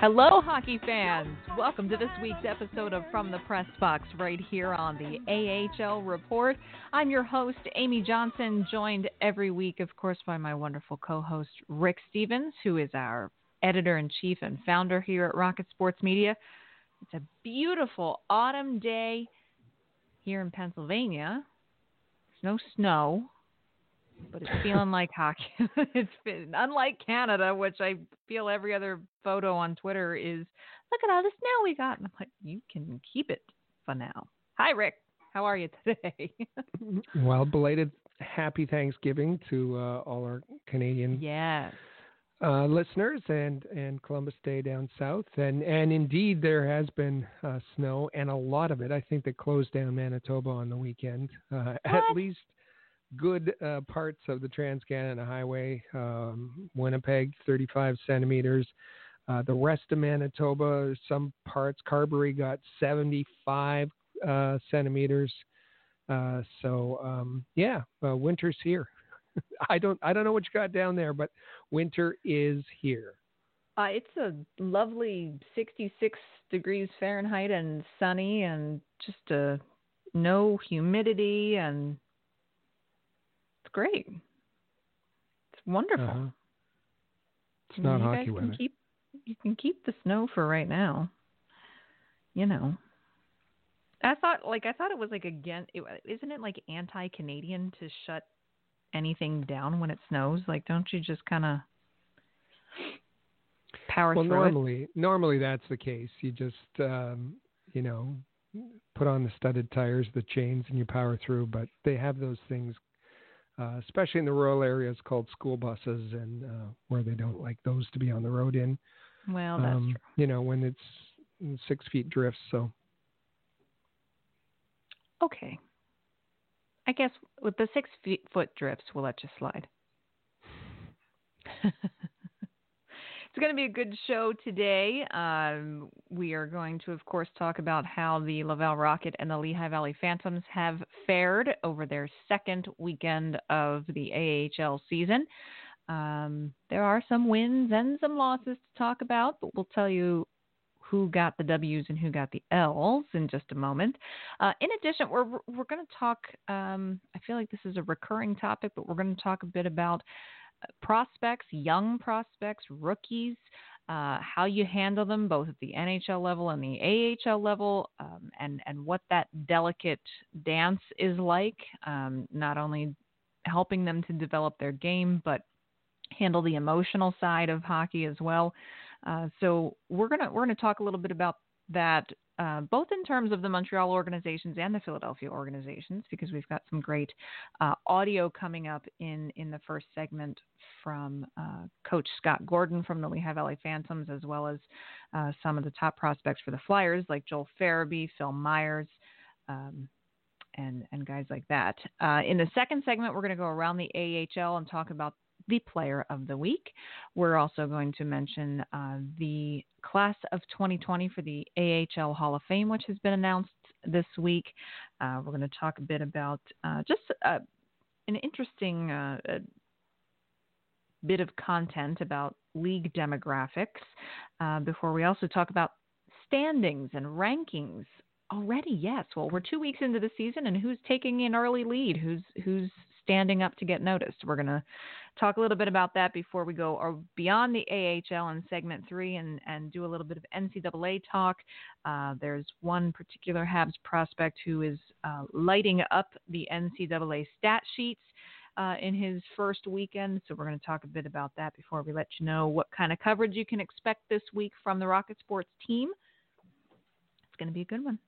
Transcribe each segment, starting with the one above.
Hello, hockey fans. Welcome to this week's episode of From the Press Box right here on the AHL Report. I'm your host, Amy Johnson, joined every week, of course, by my wonderful co host, Rick Stephens, who is our editor in chief and founder here at Rocket Sports Media. It's a beautiful autumn day here in Pennsylvania. There's no snow, but it's feeling like hockey. it's been unlike Canada, which I feel every other photo on Twitter is look at all the snow we got. And I'm like, you can keep it for now. Hi, Rick. How are you today? well, belated happy Thanksgiving to uh, all our Canadian yes. uh, listeners and, and Columbus Day down south. And, and indeed, there has been uh, snow and a lot of it. I think they closed down Manitoba on the weekend, uh, at least – good uh, parts of the Trans Canada Highway, um, Winnipeg, 35 centimeters. Uh, the rest of Manitoba, some parts, Carberry got 75 uh, centimeters. Uh, so um, yeah, winter's here. I don't I don't know what you got down there, but winter is here. Uh, it's a lovely 66 degrees Fahrenheit and sunny and just a no humidity and great. It's wonderful. Uh-huh. It's not you hockey weather. Keep, you can keep the snow for right now. You know. I thought like I thought it was like again is isn't it like anti-Canadian to shut anything down when it snows? Like don't you just kind of power well, through normally, it? normally that's the case. You just um, you know, put on the studded tires, the chains, and you power through. But they have those things uh, especially in the rural areas called school buses and uh, where they don't like those to be on the road in. Well, that's um, true. You know, when it's six feet drifts, so. Okay. I guess with the six feet foot drifts, we'll let you slide. It's going to be a good show today. Um, we are going to, of course, talk about how the Laval Rocket and the Lehigh Valley Phantoms have fared over their second weekend of the AHL season. Um, there are some wins and some losses to talk about, but we'll tell you who got the W's and who got the L's in just a moment. Uh, in addition, we're we're going to talk. Um, I feel like this is a recurring topic, but we're going to talk a bit about prospects, young prospects, rookies, uh, how you handle them both at the NHL level and the AHL level, um, and and what that delicate dance is like. Um, not only helping them to develop their game, but handle the emotional side of hockey as well. Uh, so we're gonna we're gonna talk a little bit about that uh, both in terms of the Montreal organizations and the Philadelphia organizations, because we've got some great uh, audio coming up in, in the first segment from uh, Coach Scott Gordon from the Lehigh Valley Phantoms, as well as uh, some of the top prospects for the Flyers, like Joel Farabee, Phil Myers. Um, and, and guys like that. Uh, in the second segment, we're going to go around the AHL and talk about the player of the week. We're also going to mention uh, the class of 2020 for the AHL Hall of Fame, which has been announced this week. Uh, we're going to talk a bit about uh, just uh, an interesting uh, bit of content about league demographics uh, before we also talk about standings and rankings already yes well we're two weeks into the season and who's taking an early lead who's who's standing up to get noticed. We're to talk a little bit about that before we go or beyond the AHL in segment three and, and do a little bit of NCAA talk. Uh, there's one particular Habs prospect who is uh, lighting up the NCAA stat sheets. Uh, in his first weekend. So, we're going to talk a bit about that before we let you know what kind of coverage you can expect this week from the Rocket Sports team. It's going to be a good one.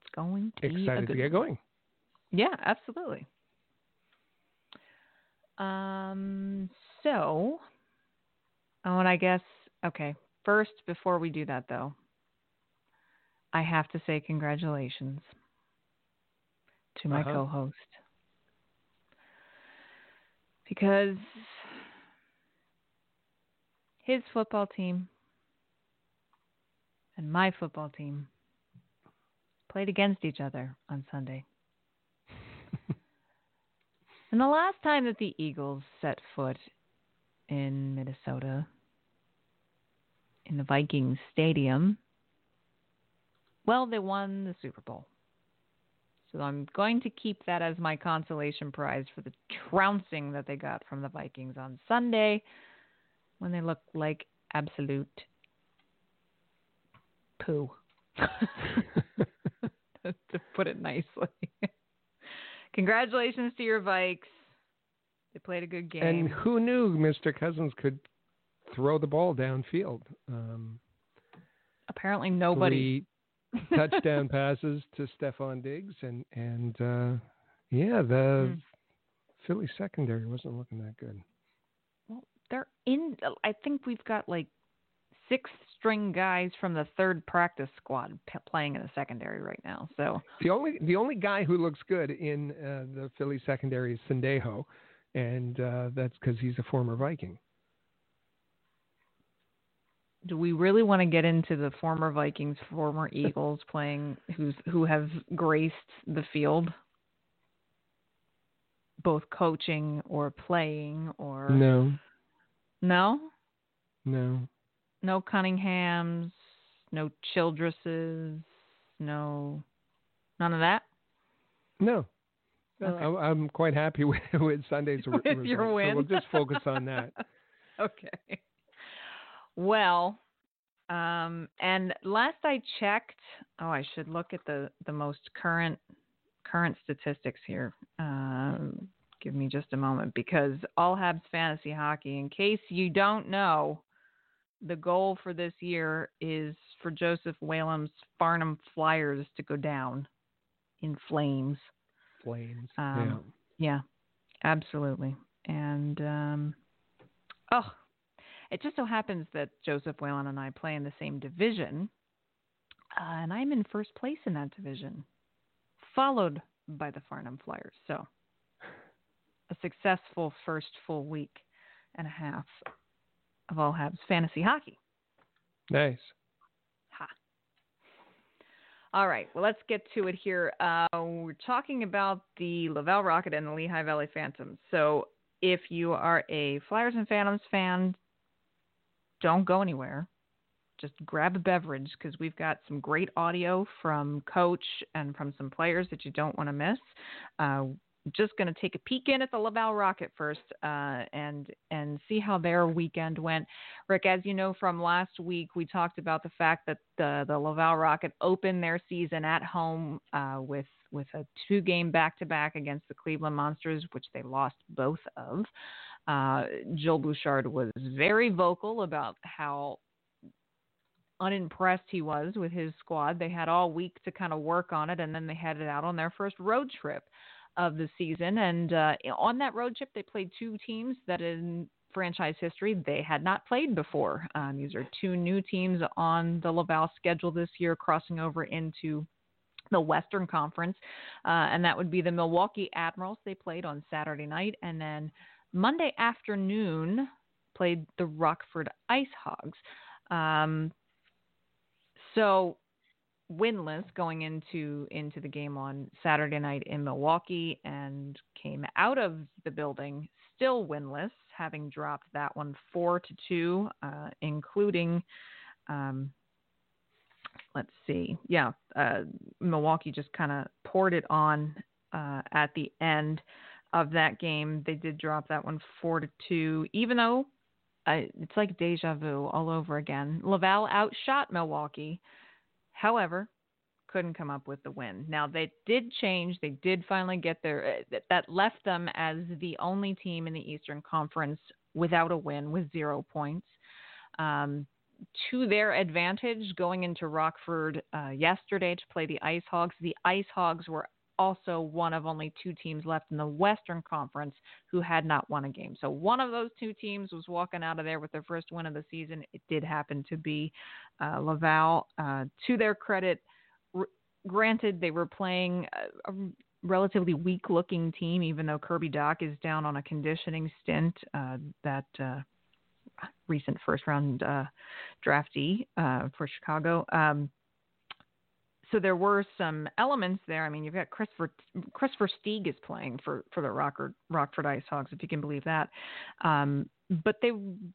It's going to Excited be a good to get going. Yeah, absolutely. Um, so, oh, and I guess, okay, first, before we do that though, I have to say congratulations to my uh-huh. co host. Because his football team and my football team played against each other on Sunday. And the last time that the Eagles set foot in Minnesota, in the Vikings Stadium. Well, they won the Super Bowl. So I'm going to keep that as my consolation prize for the trouncing that they got from the Vikings on Sunday when they looked like absolute poo. to put it nicely. Congratulations to your Vikes. They played a good game. And who knew Mr. Cousins could throw the ball downfield? Um, Apparently, nobody. touchdown passes to Stefon Diggs, and and uh, yeah, the mm. Philly secondary wasn't looking that good. Well, they're in. I think we've got like six string guys from the third practice squad p- playing in the secondary right now. So the only the only guy who looks good in uh, the Philly secondary is Sendejo, and uh, that's because he's a former Viking. Do we really want to get into the former Vikings, former Eagles playing who's who have graced the field, both coaching or playing or no, no, no no Cunninghams, no Childresses, no none of that. No, okay. I'm quite happy with, with Sunday's with results. your win. So we'll just focus on that. okay. Well, um, and last I checked, oh, I should look at the the most current current statistics here. Um, give me just a moment because All Habs Fantasy Hockey. In case you don't know, the goal for this year is for Joseph Whalen's Farnham Flyers to go down in flames. Flames. Um, yeah. Yeah, absolutely. And um, oh, it just so happens that Joseph Whalen and I play in the same division, uh, and I'm in first place in that division, followed by the Farnham Flyers. So, a successful first full week and a half of All Habs fantasy hockey. Nice. Ha. All right, well, let's get to it here. Uh, we're talking about the Laval Rocket and the Lehigh Valley Phantoms. So, if you are a Flyers and Phantoms fan, don't go anywhere. Just grab a beverage because we've got some great audio from coach and from some players that you don't want to miss. Uh, just going to take a peek in at the Laval Rocket first uh, and and see how their weekend went. Rick, as you know from last week, we talked about the fact that the the Laval Rocket opened their season at home uh, with with a two game back to back against the Cleveland Monsters, which they lost both of. Uh, Joel Bouchard was very vocal about how unimpressed he was with his squad. They had all week to kind of work on it, and then they headed out on their first road trip of the season. And uh, on that road trip, they played two teams that in franchise history they had not played before. Um, these are two new teams on the Laval schedule this year, crossing over into the Western Conference, uh, and that would be the Milwaukee Admirals. They played on Saturday night, and then Monday afternoon played the Rockford Ice Hogs. Um, so winless going into into the game on Saturday night in Milwaukee and came out of the building still winless, having dropped that one four to two, uh, including. Um, let's see, yeah, uh, Milwaukee just kind of poured it on uh, at the end of that game. They did drop that one four to two, even though uh, it's like deja vu all over again. Laval outshot Milwaukee. However, couldn't come up with the win. Now they did change. They did finally get their Uh, that left them as the only team in the Eastern Conference without a win with zero points. Um, to their advantage, going into Rockford uh, yesterday to play the Ice Hogs, the Ice Hogs were also one of only two teams left in the Western Conference who had not won a game. So one of those two teams was walking out of there with their first win of the season. It did happen to be uh, Laval. Uh, to their credit, r- granted, they were playing a, a relatively weak looking team, even though Kirby Dach is down on a conditioning stint. Uh, that uh, recent first round uh, draftee uh, for Chicago. Um, so there were some elements there. I mean, you've got Christopher Christopher Stieg is playing for for the Rockford Rockford Ice Hogs, if you can believe that. Um, but they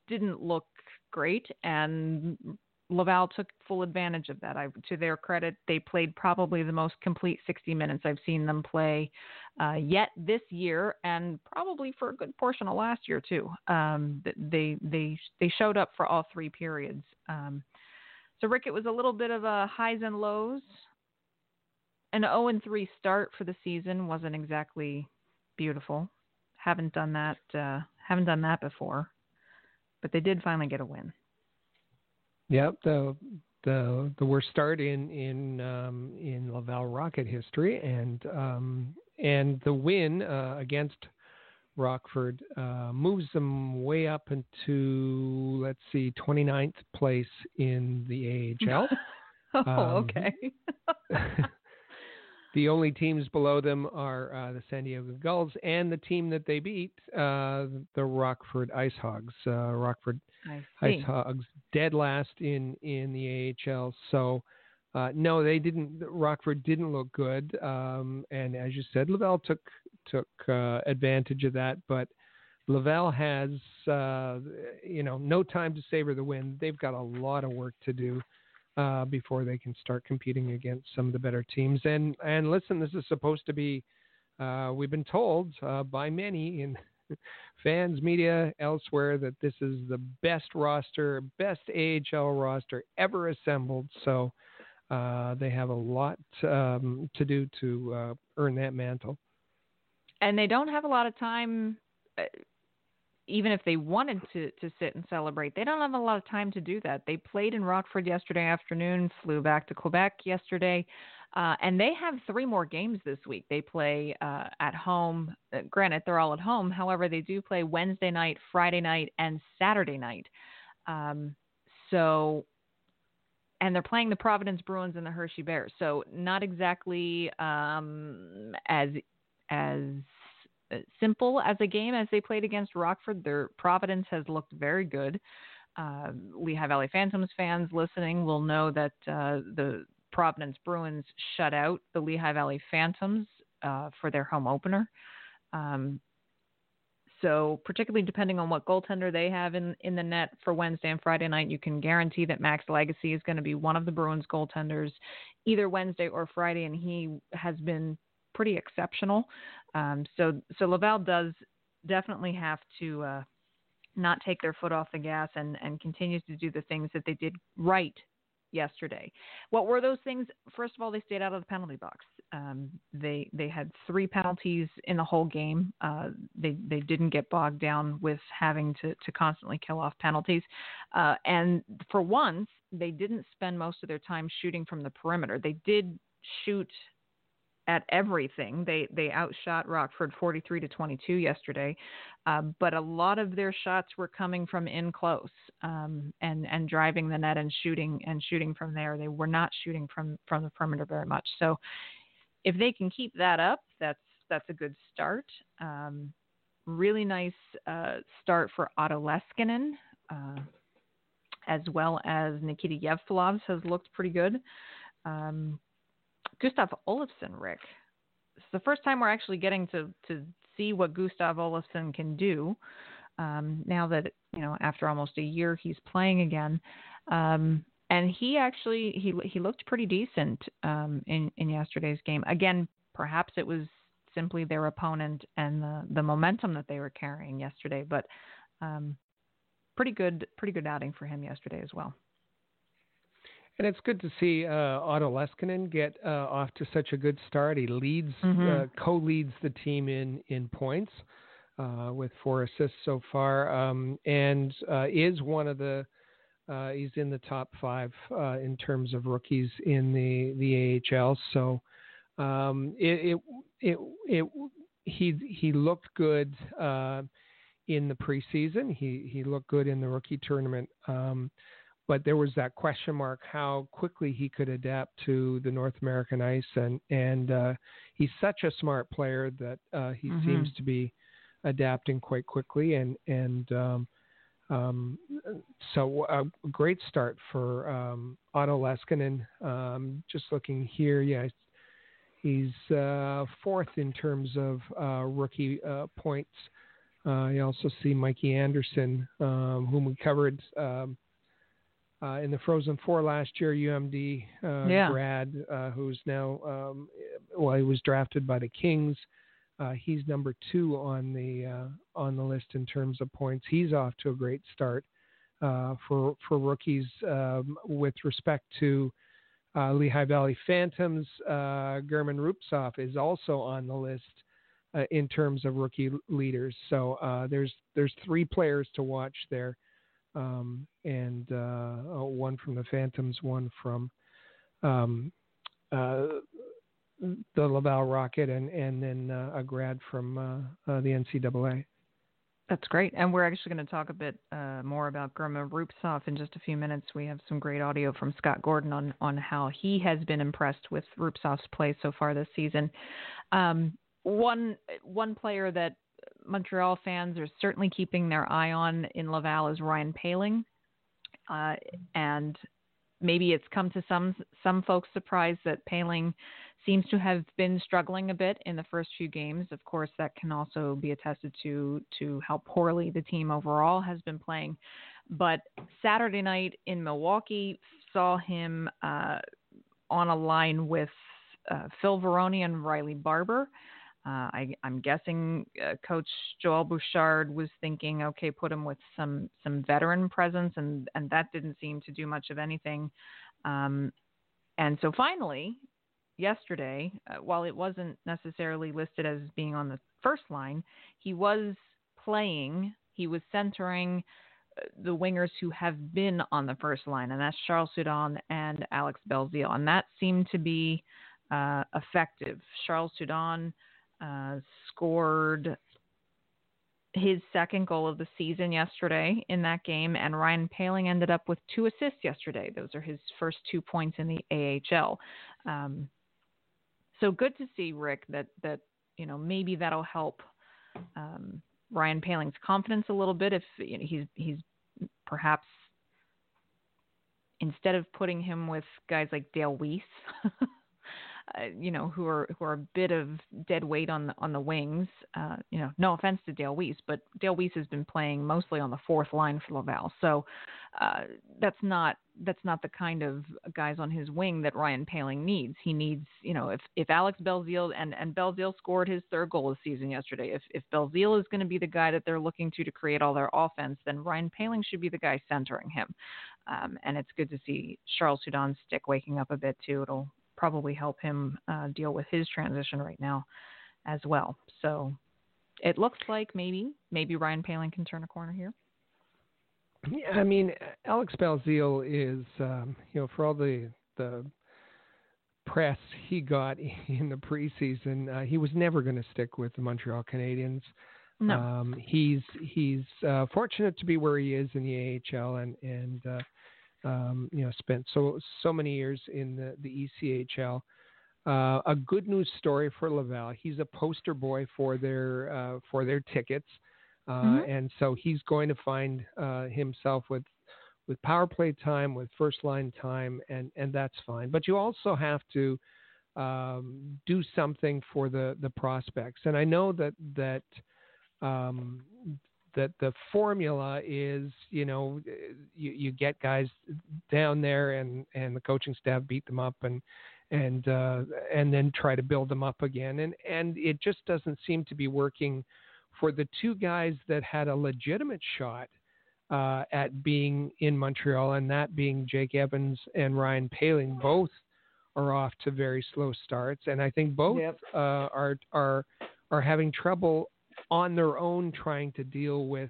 didn't look great, and Laval took full advantage of that. I, to their credit, they played probably the most complete 60 minutes I've seen them play uh, yet this year, and probably for a good portion of last year too. Um, they they they showed up for all three periods. Um, so Rick, it was a little bit of a highs and lows. An 0 and 3 start for the season wasn't exactly beautiful. Haven't done that. Uh, haven't done that before, but they did finally get a win. Yep, the the the worst start in in um, in Laval Rocket history, and um, and the win uh, against Rockford uh, moves them way up into let's see 29th place in the AHL. oh, um, okay. the only teams below them are uh, the San Diego Gulls and the team that they beat, uh, the Rockford Ice Hogs. Uh, Rockford Ice Hogs dead last in in the AHL. So uh, no, they didn't. Rockford didn't look good, um, and as you said, Laval took took uh, advantage of that. But Laval has, uh, you know, no time to savor the win. They've got a lot of work to do uh, before they can start competing against some of the better teams. And and listen, this is supposed to be. Uh, we've been told uh, by many in fans, media, elsewhere that this is the best roster, best AHL roster ever assembled. So uh, they have a lot um, to do to uh, earn that mantle. And they don't have a lot of time. Uh, even if they wanted to to sit and celebrate, they don't have a lot of time to do that. They played in Rockford yesterday afternoon, flew back to Quebec yesterday, uh, and they have three more games this week. They play uh, at home. Uh, granted, they're all at home. However, they do play Wednesday night, Friday night, and Saturday night. Um, so and they're playing the Providence Bruins and the Hershey Bears. So not exactly um, as as simple as a game as they played against Rockford. Their Providence has looked very good. Uh, Lehigh Valley Phantoms fans listening will know that uh, the Providence Bruins shut out the Lehigh Valley Phantoms uh, for their home opener. Um, so, particularly depending on what goaltender they have in, in the net for Wednesday and Friday night, you can guarantee that Max Lagacé is going to be one of the Bruins goaltenders either Wednesday or Friday, and he has been pretty exceptional. Um, so, so Laval does definitely have to uh, not take their foot off the gas and, and continue to do the things that they did right yesterday. What were those things? First of all, they stayed out of the penalty box. Um, they they had three penalties in the whole game. Uh, they they didn't get bogged down with having to to constantly kill off penalties, uh, and for once, they didn't spend most of their time shooting from the perimeter. They did shoot at everything. They they outshot Rockford 43 to 22 yesterday, uh, but a lot of their shots were coming from in close um, and and driving the net and shooting and shooting from there. They were not shooting from from the perimeter very much. So if they can keep that up, that's that's a good start. Um, really nice uh, start for Otto Leskinen. Uh, as well as Nikita Jevpalovs has looked pretty good. Um, Gustav Olofsson, Rick. It's the first time we're actually getting to to see what Gustav Olofsson can do. Um, now that you know, after almost a year, he's playing again, um, and he actually he he looked pretty decent um, in in yesterday's game. Again, perhaps it was simply their opponent and the the momentum that they were carrying yesterday, but um, pretty good pretty good outing for him yesterday as well. And it's good to see uh, Otto Leskinen get uh, off to such a good start. He leads, mm-hmm. uh, co-leads the team in in points uh, with four assists so far, um, and uh, is one of the. Uh, he's in the top five in terms of rookies in the the AHL. So um, it, it, it it he he looked good in the preseason. He he looked good in the rookie tournament. Um, but there was that question mark how quickly he could adapt to the North American ice, and and uh, he's such a smart player that uh, he mm-hmm. seems to be adapting quite quickly, and and um, um, so a great start for um, Otto Leskinen. Um, just looking here, yeah, he's uh, fourth in terms of uh, rookie uh, points. Uh, you also see Mikey Anderson, um, whom we covered um, uh, in the Frozen Four last year, UMD uh, yeah. grad, uh, who's now, um, well, he was drafted by the Kings. Uh, he's number two on the uh, on the list in terms of points. He's off to a great start uh, for for rookies um, with respect to Lehigh Valley Phantoms. German Rubtsov is also on the list in terms of rookie leaders. So there's there's three players to watch there um, and uh, oh, one from the Phantoms, one from um, uh, the Laval Rocket, and and then uh, a grad from uh, uh, the NCAA. That's great, and we're actually going to talk a bit uh, more about German Rubtsov in just a few minutes. We have some great audio from Scott Gordon on on how he has been impressed with Rubtsov's play so far this season. Um, one one player that Montreal fans are certainly keeping their eye on in Laval is Ryan Poehling, uh, and maybe it's come to some some folks' surprise that Poehling seems to have been struggling a bit in the first few games. Of course, that can also be attested to to how poorly the team overall has been playing. But Saturday night in Milwaukee saw him uh, on a line with uh, Phil Varone and Riley Barber. Uh, I, am guessing uh, Coach Joel Bouchard was thinking, okay, put him with some some veteran presence, and and that didn't seem to do much of anything. Um, and so finally, yesterday, uh, while it wasn't necessarily listed as being on the first line, he was playing. He was centering uh, the wingers who have been on the first line, and that's Charles Hudon and Alex Belzile, and that seemed to be uh, effective. Charles Hudon uh, scored his second goal of the season yesterday in that game, and Ryan Poehling ended up with two assists yesterday. Those are his first two points in the AHL. Um, so good to see Rick that that you know maybe that'll help um, Ryan Poehling's confidence a little bit if you know, he's he's perhaps instead of putting him with guys like Dale Weise. Uh, you know, who are who are a bit of dead weight on the on the wings. Uh, you know, no offense to Dale Weise, but Dale Weise has been playing mostly on the fourth line for Laval, so uh, that's not that's not the kind of guys on his wing that Ryan Poehling needs. He needs, you know, if if Alex Belzile and and Belzile scored his third goal of the season yesterday, if if Belzile is going to be the guy that they're looking to to create all their offense, then Ryan Poehling should be the guy centering him. Um, and it's good to see Charles Hudon's stick waking up a bit too. It'll probably help him uh, deal with his transition right now as well. So it looks like maybe maybe Ryan Poehling can turn a corner here. Yeah, I mean Alex Belzile is um, you know for all the the press he got in the preseason, uh, he was never going to stick with the Montreal Canadiens. No. Um, he's he's uh, fortunate to be where he is in the AHL and and uh, um, you know, spent so so many years in the, the ECHL. Uh, a good news story for Laval. He's a poster boy for their uh, for their tickets, uh, mm-hmm. and so he's going to find uh, himself with with power play time, with first line time, and and that's fine. But you also have to um, do something for the the prospects. And I know that that um, that the formula is, you know, you, you get guys down there and, and the coaching staff beat them up and and uh, and then try to build them up again. And and it just doesn't seem to be working for the two guys that had a legitimate shot uh, at being in Montreal, and that being Jake Evans and Ryan Poehling. Both are off to very slow starts, and I think both yep. uh, are are are having trouble on their own trying to deal with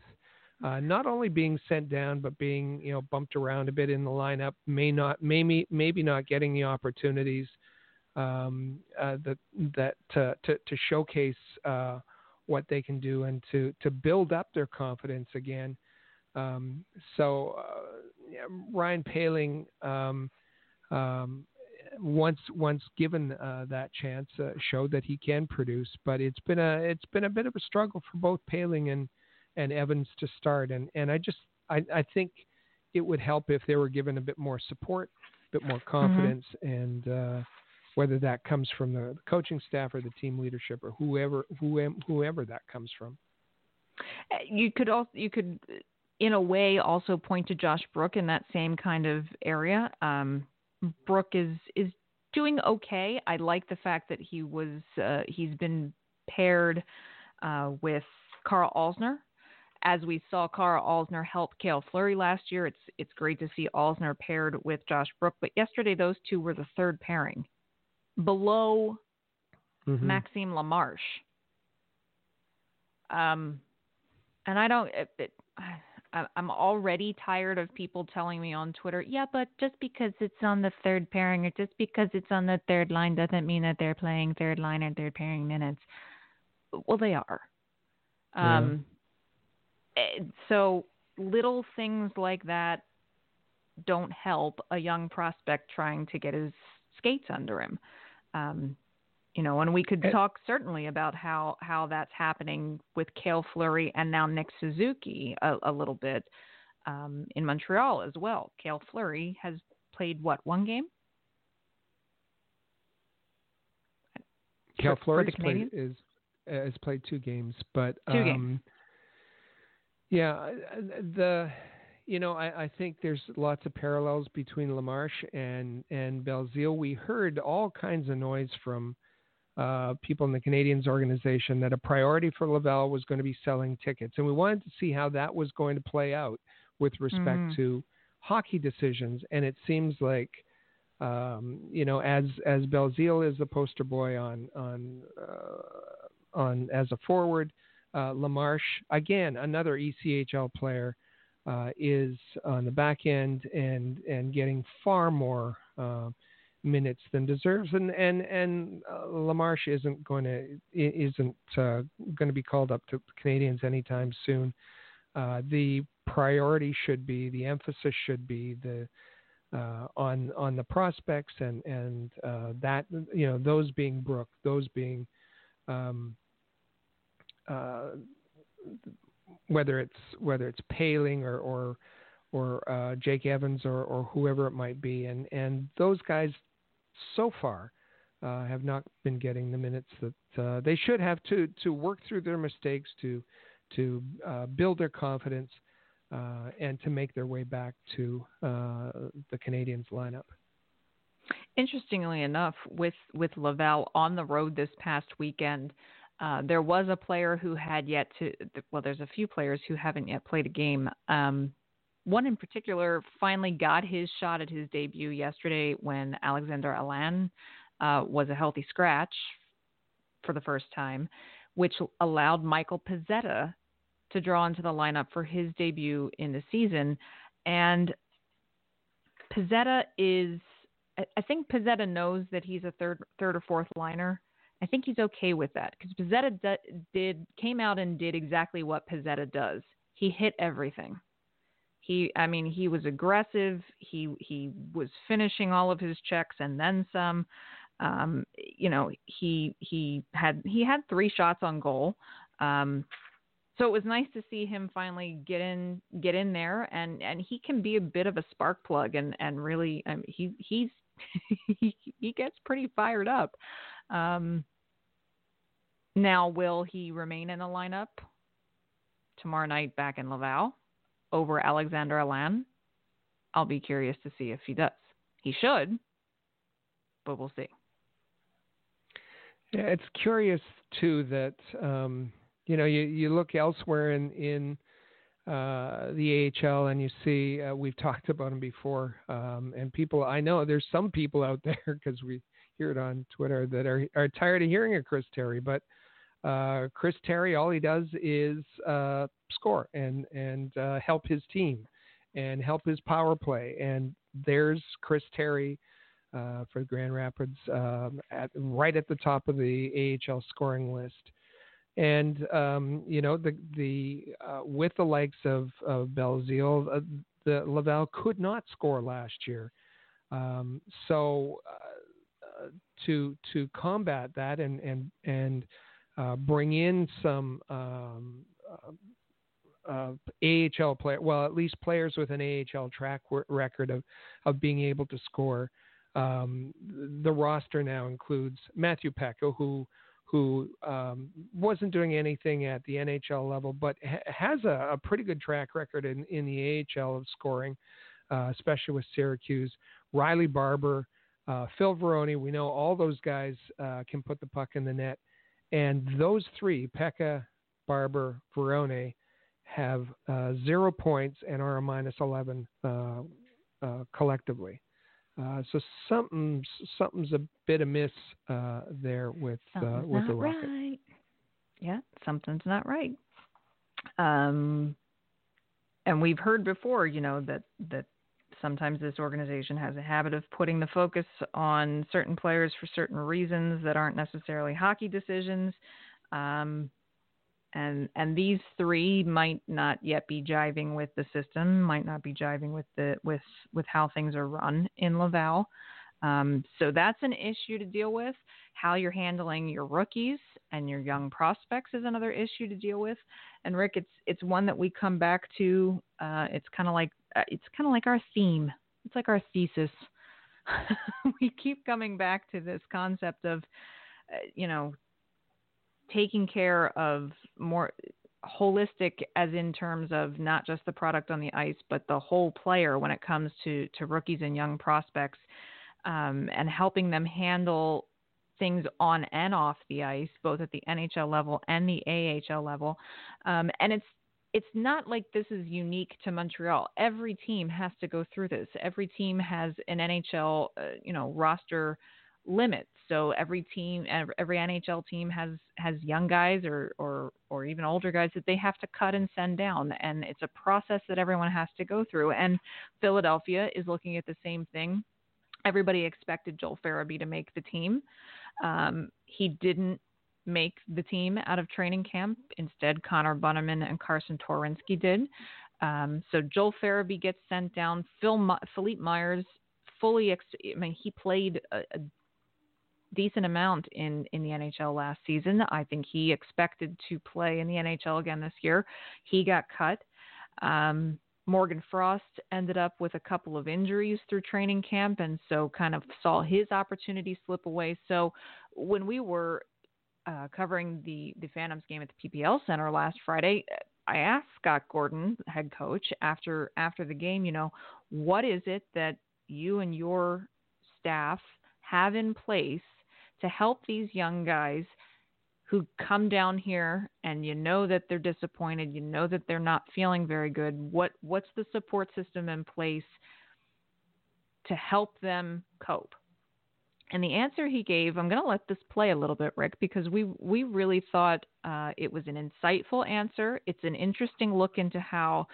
uh, not only being sent down but being you know bumped around a bit in the lineup, may not maybe maybe not getting the opportunities um, uh, that that to, to, to showcase uh, what they can do and to to build up their confidence again. Um, so uh, yeah, Ryan Poehling. Um, um once once given uh, that chance, uh, showed that he can produce. But it's been a it's been a bit of a struggle for both Poehling and and Evans to start. And and I just I, I think it would help if they were given a bit more support, a bit more mm-hmm. confidence, mm-hmm. and uh, whether that comes from the coaching staff or the team leadership or whoever whoever, whoever that comes from. Uh, you could also you could in a way, also point to Josh Brook in that same kind of area. Um, Brook is is doing okay. I like the fact that he was uh, he's been paired uh, with Carl Alzner. As we saw Carl Alzner help Cale Fleury last year, it's it's great to see Alzner paired with Josh Brook. But yesterday, those two were the third pairing, below mm-hmm. Maxime Lamarche. Um, and I don't. It, it, I'm already tired of people telling me on Twitter, yeah, but just because it's on the third pairing or just because it's on the third line doesn't mean that they're playing third line or third pairing minutes. Well, they are. Yeah. Um, eh, so little things like that don't help a young prospect trying to get his skates under him. Um, you know, and we could talk certainly about how how that's happening with Cale Fleury and now Nick Suzuki a, a little bit um, in Montreal as well. Cale Fleury has played what one game? Cale played is has played two games, but two um, games. Yeah, the you know I, I think there's lots of parallels between Lamarche and and Belzile. We heard all kinds of noise from uh, people in the Canadiens organization that a priority for Laval was going to be selling tickets, and we wanted to see how that was going to play out with respect mm. to hockey decisions. And it seems like, um, you know, as as Belzile is the poster boy on on uh, on as a forward, uh, Lamarche again another ECHL player. Uh, is on the back end and and getting far more uh, minutes than deserves, and and and uh, Lamarche isn't going to isn't uh, going to be called up to Canadiens anytime soon. Uh, the priority should be, the emphasis should be the uh, on on the prospects and and uh, that you know those being Brook, those being um, uh, whether it's whether it's Poehling or or or uh, Jake Evans or, or whoever it might be, and and those guys so far uh, have not been getting the minutes that uh, they should have to to work through their mistakes, to to uh, build their confidence, uh, and to make their way back to uh, the Canadiens lineup. Interestingly enough, with with Laval on the road this past weekend, uh, there was a player who had yet to. Well, there's a few players who haven't yet played a game. Um, one in particular finally got his shot at his debut yesterday when Alexandre Alain uh, was a healthy scratch for the first time, which allowed Michael Pezzetta to draw into the lineup for his debut in the season. And Pezzetta is, I think Pezzetta knows that he's a third, third or fourth liner. I think he's okay with that because Pezzetta did came out and did exactly what Pezzetta does. He hit everything. He, I mean, he was aggressive. He he was finishing all of his checks and then some. Um, you know, he he had he had three shots on goal. Um, so it was nice to see him finally get in get in there and and he can be a bit of a spark plug and and really um, he he's he, he gets pretty fired up. Um, now, will he remain in the lineup tomorrow night back in Laval? Over Alexandre Alain. I'll be curious to see if he does. He should, but we'll see. Yeah, it's curious too that um, you know you, you look elsewhere in in uh, the AHL and you see uh, we've talked about him before, um, and people I know there's some people out there because we hear it on Twitter that are are tired of hearing of Chris Terry, but uh, Chris Terry, all he does is uh, score and and uh, help his team and help his power play. And there's Chris Terry uh, for Grand Rapids um, at right at the top of the AHL scoring list. And um, you know the the uh, with the likes of, of Belzile, uh, the Laval could not score last year. Um, so to to combat that and and and uh, bring in some um, uh, uh, AHL player, well, at least players with an AHL track record of of being able to score. Um, the roster now includes Matthew Peca, who who um, wasn't doing anything at the NHL level, but ha- has a, a, pretty good track record in, in the AHL of scoring, uh, especially with Syracuse. Riley Barber, uh, Phil Varone, we know all those guys uh, can put the puck in the net. And those three, Peca, Barber, Varone, have uh, zero points and are a minus 11 uh, uh, collectively. Uh, so something's something's a bit amiss uh, there with uh, with the rocket. Right. Yeah, something's not right. Um, and we've heard before, you know, that that sometimes this organization has a habit of putting the focus on certain players for certain reasons that aren't necessarily hockey decisions. Um, and and these three might not yet be jiving with the system, might not be jiving with the with with how things are run in Laval. Um, so that's an issue to deal with. How you're handling your rookies and your young prospects is another issue to deal with. And Rick, it's it's one that we come back to. Uh, it's kind of like uh, it's kind of like our theme. It's like our thesis. we keep coming back to this concept of, uh, you know, taking care of more holistic as in terms of not just the product on the ice but the whole player when it comes to to rookies and young prospects um, and helping them handle things on and off the ice both at the NHL level and the AHL level um, and it's it's not like this is unique to Montreal. Every team has to go through this. Every team has an NHL, uh, you know, roster limit. So every team, every NHL team has has young guys or or or even older guys that they have to cut and send down, and it's a process that everyone has to go through. And Philadelphia is looking at the same thing. Everybody expected Joel Farabee to make the team. Um, he didn't make the team out of training camp. Instead, Connor Bunnaman and Carsen Twarynski did. Um, so Joel Farabee gets sent down. Phil Philippe Myers fully. Ex- I mean, he played a, a decent amount in in the NHL last season. I think he expected to play in the NHL again this year. He got cut. Um, Morgan Frost ended up with a couple of injuries through training camp and so kind of saw his opportunity slip away. So when we were uh, covering the, the Phantoms game at the PPL Center last Friday, I asked Scott Gordon, head coach, after after the game, you know, what is it that you and your staff have in place to help these young guys who come down here and you know that they're disappointed, you know that they're not feeling very good. What what's the support system in place to help them cope? And the answer he gave, I'm going to let this play a little bit, Rick, because we we really thought uh, it was an insightful answer. It's an interesting look into how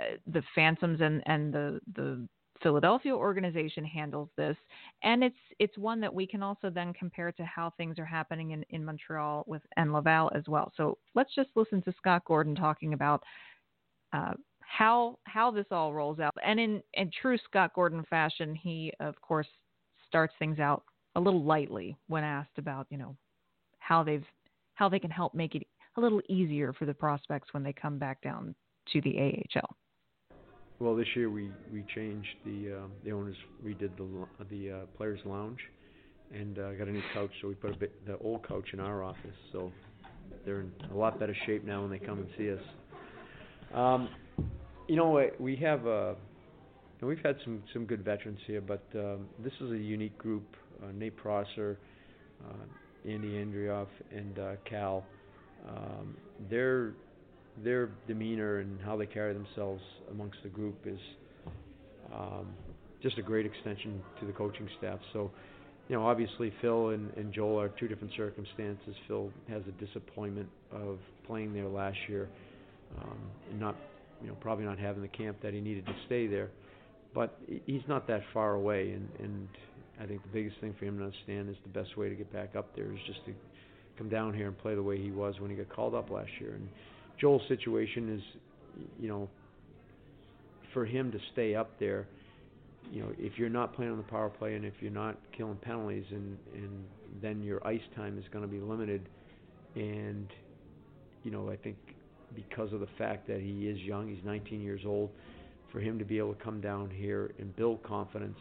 uh, the Phantoms and and the the Philadelphia organization handles this, and it's it's one that we can also then compare to how things are happening in, in Montreal with and Laval as well. So let's just listen to Scott Gordon talking about uh, how how this all rolls out. And in in true Scott Gordon fashion, he of course starts things out a little lightly when asked about you know how they've how they can help make it a little easier for the prospects when they come back down to the AHL. Well, this year we we changed the uh, the owners redid the the uh, players lounge, and uh, got a new couch. So we put a bit the old couch in our office. So they're in a lot better shape now when they come and see us. Um, you know, we have uh, we've had some some good veterans here, but um, this is a unique group. Uh, Nate Prosser, uh, Andy Andreoff, and uh, Cal. Um, they're their demeanor and how they carry themselves amongst the group is um, just a great extension to the coaching staff. So, you know, obviously Phil and, and Joel are two different circumstances. Phil has a disappointment of playing there last year um, and not, you know, probably not having the camp that he needed to stay there. But he's not that far away, and, and I think the biggest thing for him to understand is the best way to get back up there is just to come down here and play the way he was when he got called up last year. And Joel's situation is, you know, for him to stay up there, you know, if you're not playing on the power play and if you're not killing penalties, and and then your ice time is going to be limited, and you know, I think because of the fact that he is young, he's 19 years old, for him to be able to come down here and build confidence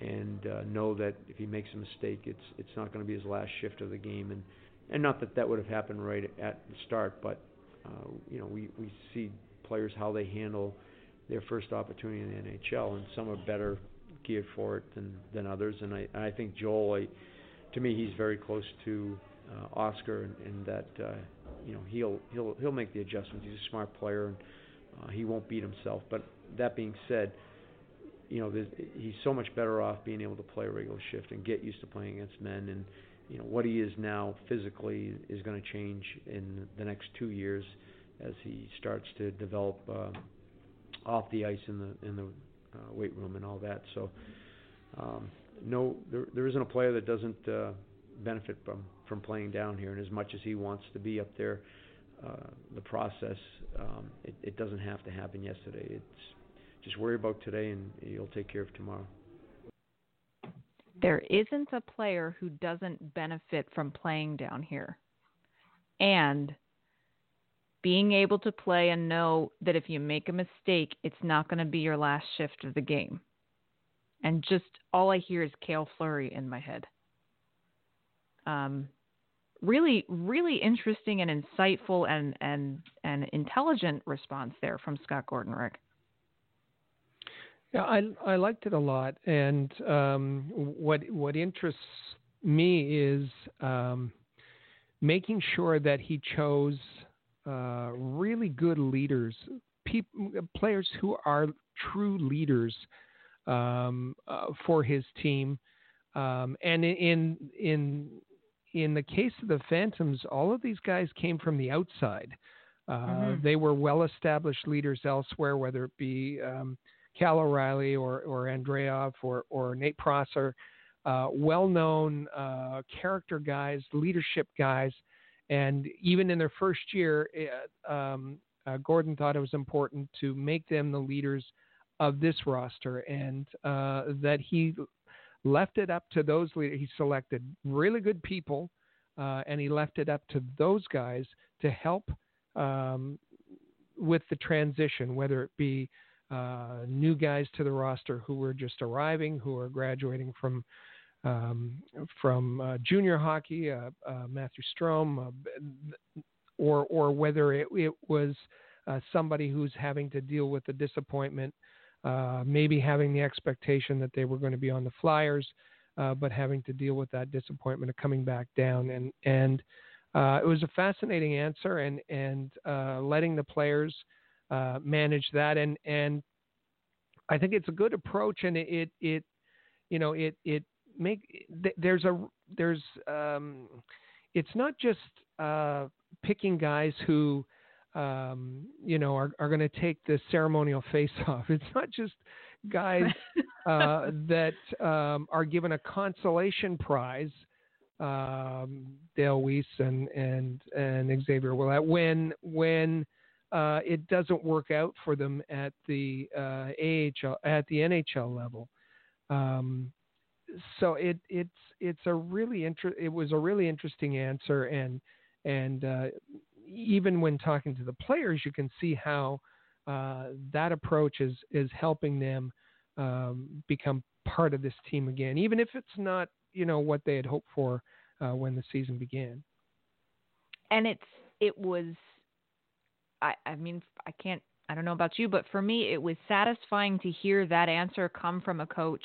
and uh, know that if he makes a mistake, it's it's not going to be his last shift of the game, and and not that that would have happened right at the start, but you know, we we see players how they handle their first opportunity in the NHL, and some are better geared for it than than others. And I I think Joel, I, to me, he's very close to uh, Oscar, in, in that uh, you know he'll he'll he'll make the adjustments. He's a smart player, and uh, he won't beat himself. But that being said, you know he's so much better off being able to play a regular shift and get used to playing against men. And you know what he is now physically is going to change in the next two years as he starts to develop uh, off the ice in the in the uh, weight room and all that. So. Um, no, there there isn't a player that doesn't uh, benefit from from playing down here. And as much as he wants to be up there, uh, the process um, it, it doesn't have to happen yesterday. It's just worry about today, and you'll take care of tomorrow. There isn't a player who doesn't benefit from playing down here, and being able to play and know that if you make a mistake, it's not going to be your last shift of the game. And just all I hear is Cale Fleury in my head um, really, really interesting and insightful and and and intelligent response there from Scott Gordon, Rick. Yeah, I I liked it a lot, and um, what what interests me is um, making sure that he chose uh, really good leaders, players who are true leaders um, uh, for his team. Um, and in in in the case of the Phantoms, all of these guys came from the outside. Uh, mm-hmm. They were well established leaders elsewhere, whether it be um, Cal O'Reilly or, or Andreoff or, or Nate Prosser, uh, well known uh, character guys, leadership guys. And even in their first year, um, uh, Gordon thought it was important to make them the leaders of this roster and uh, that he left it up to those leaders. He selected really good people, uh, and he left it up to those guys to help um, with the transition, whether it be uh, new guys to the roster who were just arriving, who are graduating from um, from uh, junior hockey, uh, uh, Matthew Strome, uh, or or whether it, it was somebody who's having to deal with the disappointment maybe having the expectation that they were going to be on the Flyers, but having to deal with that disappointment of coming back down. And and it was a fascinating answer, and and letting the players uh, manage that. And and I think it's a good approach, and it it, it you know it it make there's a there's um, it's not just picking guys who um, you know, are, are going to take the ceremonial face off. It's not just guys uh, that um, are given a consolation prize. Um, Dale Weise and and and Xavier Ouellet when when uh, it doesn't work out for them at the uh, AHL at the NHL level. Um, so it it's it's a really inter- it was a really interesting answer and and uh, even when talking to the players, you can see how uh, that approach is is helping them um, become part of this team again, even if it's not you know what they had hoped for uh, when the season began. And it's it was, I I mean I can't I don't know about you, but for me it was satisfying to hear that answer come from a coach,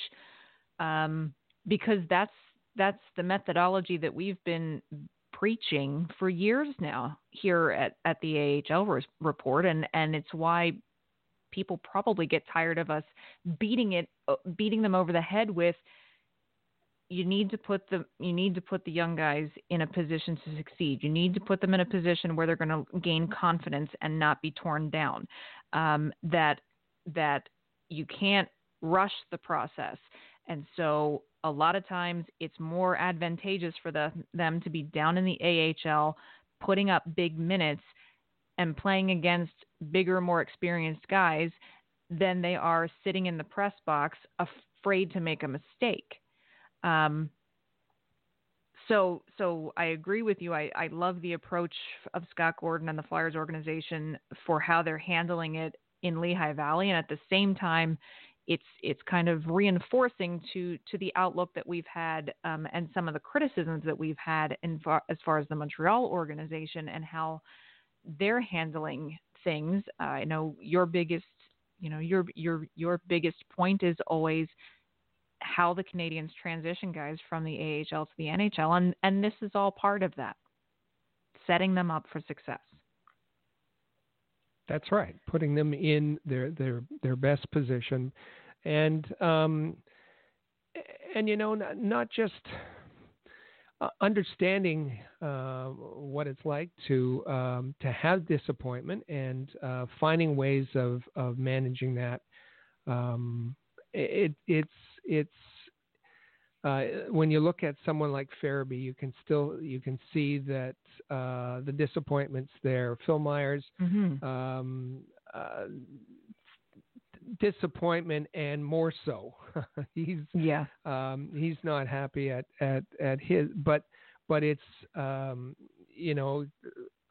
um, because that's that's the methodology that we've been preaching for years now here at, at the AHL report, and, and it's why people probably get tired of us beating it, uh, beating them over the head with. You need to put the you need to put the young guys in a position to succeed. You need to put them in a position where they're going to gain confidence and not be torn down. Um, that that you can't rush the process, and so a lot of times it's more advantageous for the, them to be down in the AHL, putting up big minutes and playing against bigger, more experienced guys than they are sitting in the press box afraid to make a mistake. Um, so, so I agree with you. I, I love the approach of Scott Gordon and the Flyers organization for how they're handling it in Lehigh Valley, and at the same time, it's it's kind of reinforcing to to the outlook that we've had um, and some of the criticisms that we've had far, as far as the Montreal organization and how they're handling things. Uh, I know your biggest you know your your your biggest point is always how the Canadiens transition guys from the AHL to the NHL and and this is all part of that setting them up for success. That's right, putting them in their their their best position, and um, and you know not, not just uh, understanding uh, what it's like to um, to have disappointment and uh, finding ways of of managing that. Um, it, it's it's uh, when you look at someone like Farabee, you can still you can see that uh, the disappointments there. Phil Myers, mm-hmm. um, uh, disappointment, and more so, he's yeah um, he's not happy at at at his, but but it's um, you know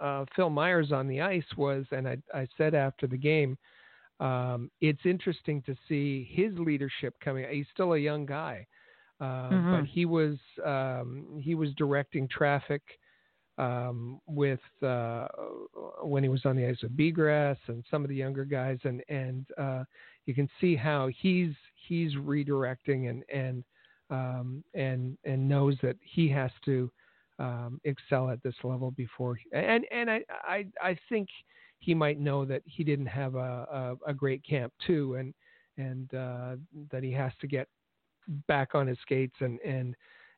uh, Phil Myers on the ice was, and I I said after the game. Um, it's interesting to see his leadership coming. He's still a young guy, uh, mm-hmm. but he was um, he was directing traffic um, with uh, when he was on the ice with Bigras and some of the younger guys, and and uh, you can see how he's he's redirecting and and um, and and knows that he has to um, excel at this level before. He, and and I, I I think he might know that he didn't have a a, a great camp too, and and uh, that he has to get back on his skates and and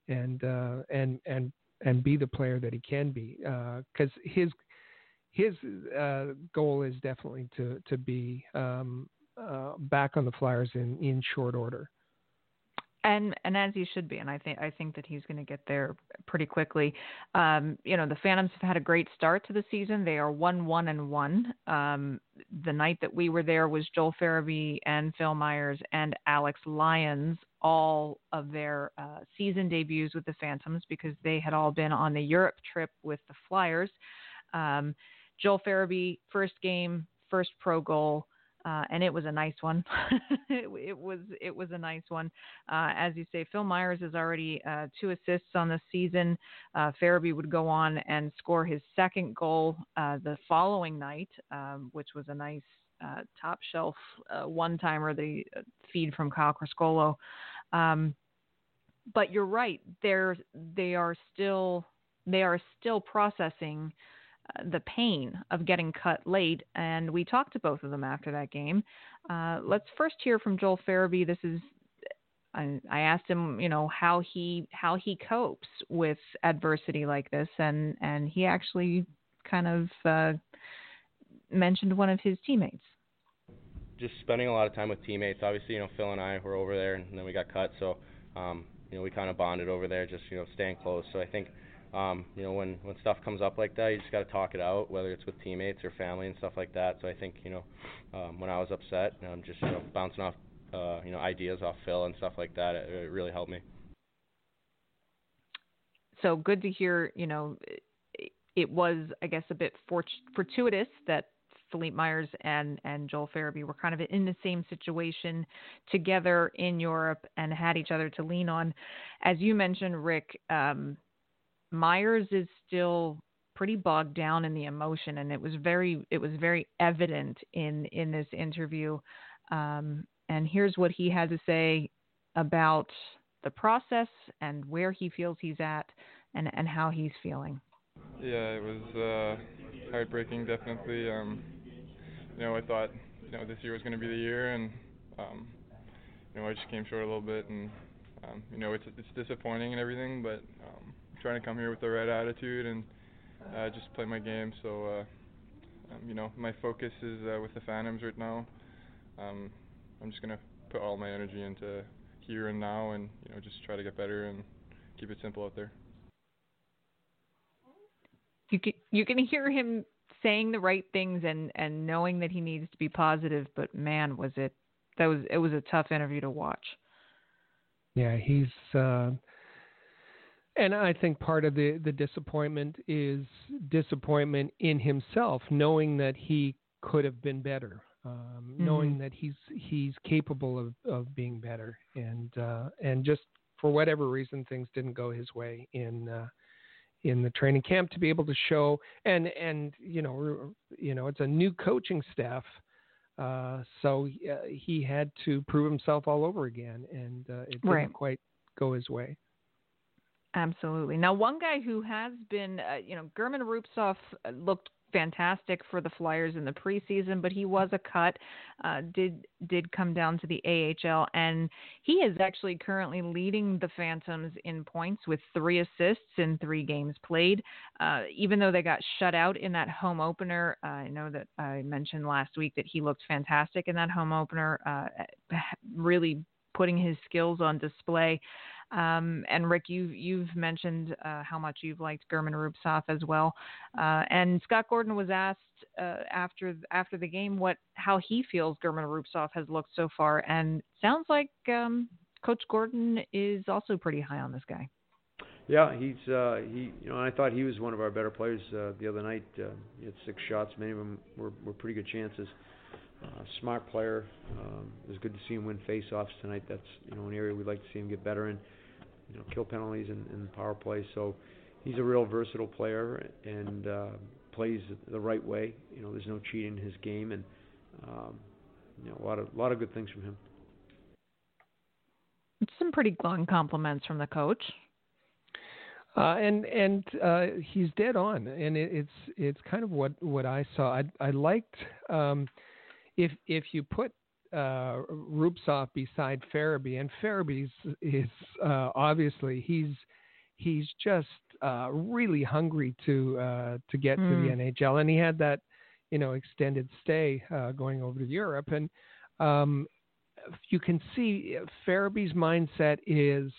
and uh, and and and be the player that he can be because uh, his his uh, goal is definitely to to be um, uh, back on the Flyers in in short order and and as he should be, and I think I think that he's going to get there pretty quickly. Um, you know, the Phantoms have had a great start to the season. They are one one and one. Um, the night that we were there was Joel Farabee and Phil Myers and Alex Lyons, all of their uh, season debuts with the Phantoms because they had all been on the Europe trip with the Flyers. Um, Joel Farabee, first game, first pro goal uh, and it was a nice one. it, it, was it was a nice one. Uh, as you say, Phil Myers has already uh, two assists on the season. Uh, Farabee would go on and score his second goal uh, the following night, um, which was a nice uh, top shelf one timer, the feed from Kyle Criscuolo. Um, but you're right; they're they are still they are still processing the pain of getting cut late, and we talked to both of them after that game. Uh, let's first hear from Joel Farabee. This is I, I asked him, you know, how he how he copes with adversity like this, and and he actually kind of uh, mentioned one of his teammates. Just spending a lot of time with teammates. Obviously, you know, Phil and I were over there, and then we got cut, so um, you know, we kind of bonded over there, just you know, staying close. So I think um, you know, when when stuff comes up like that, you just got to talk it out, whether it's with teammates or family and stuff like that. So I think you know, um, when I was upset, I'm just you know bouncing off uh, you know ideas off Phil and stuff like that. It, it really helped me. So good to hear. You know, it was I guess a bit fortuitous that Philippe Myers and, and Joel Farabee were kind of in the same situation together in Europe and had each other to lean on. As you mentioned, Rick, um, Myers is still pretty bogged down in the emotion, and it was very it was very evident in in this interview. Um, and here's what he had to say about the process and where he feels he's at, and and how he's feeling. Yeah, it was uh, heartbreaking, definitely. Um, you know, I thought you know this year was going to be the year, and um, you know I just came short a little bit, and um, you know it's it's disappointing and everything, but um, trying to come here with the right attitude and uh, just play my game. So, uh, um, you know, my focus is uh, with the Phantoms right now. Um, I'm just gonna put all my energy into here and now, and you know, just try to get better and keep it simple out there. You can you can hear him saying the right things and and knowing that he needs to be positive. But man, was it that was it was a tough interview to watch. Yeah, he's. Uh, and I think part of the, the disappointment is disappointment in himself, knowing that he could have been better. Um, mm-hmm. Knowing that he's he's capable of, of being better, and uh, and just for whatever reason things didn't go his way in uh, in the training camp to be able to show and and you know you know it's a new coaching staff uh, so uh, he had to prove himself all over again and uh, it didn't right. quite go his way Absolutely. Now, one guy who has been, uh, you know, German Rubtsov looked fantastic for the Flyers in the preseason, but he was a cut. Uh, did did come down to the AHL, and he is actually currently leading the Phantoms in points with three assists in three games played. Uh, even though they got shut out in that home opener, uh, I know that I mentioned last week that he looked fantastic in that home opener, uh, really putting his skills on display. Um, and Rick, you, you've mentioned uh, how much you've liked German Rubtsov as well. Uh, and Scott Gordon was asked uh, after after the game what how he feels German Rubtsov has looked so far, and sounds like um, Coach Gordon is also pretty high on this guy. Yeah, he's uh, he. You know, I thought he was one of our better players uh, the other night. Uh, he had six shots. Many of them were, were pretty good chances. Uh, smart player. Um, it was good to see him win face-offs tonight. That's you know an area we'd like to see him get better in you know, kill penalties and, and power play. So he's a real versatile player and uh, plays the right way. You know, there's no cheating in his game, and um, you know, a lot of a lot of good things from him. Some pretty glowing compliments from the coach. Uh, and and uh, he's dead on, and it, it's it's kind of what, what I saw. I I liked um, if if you put uh, Rubtsov beside Farabee, and Farabee's is uh, obviously he's he's just uh, really hungry to uh, to get mm. to the hmm. NHL, and he had that you know extended stay uh, going over to Europe, and um, you can see Farabee's mindset is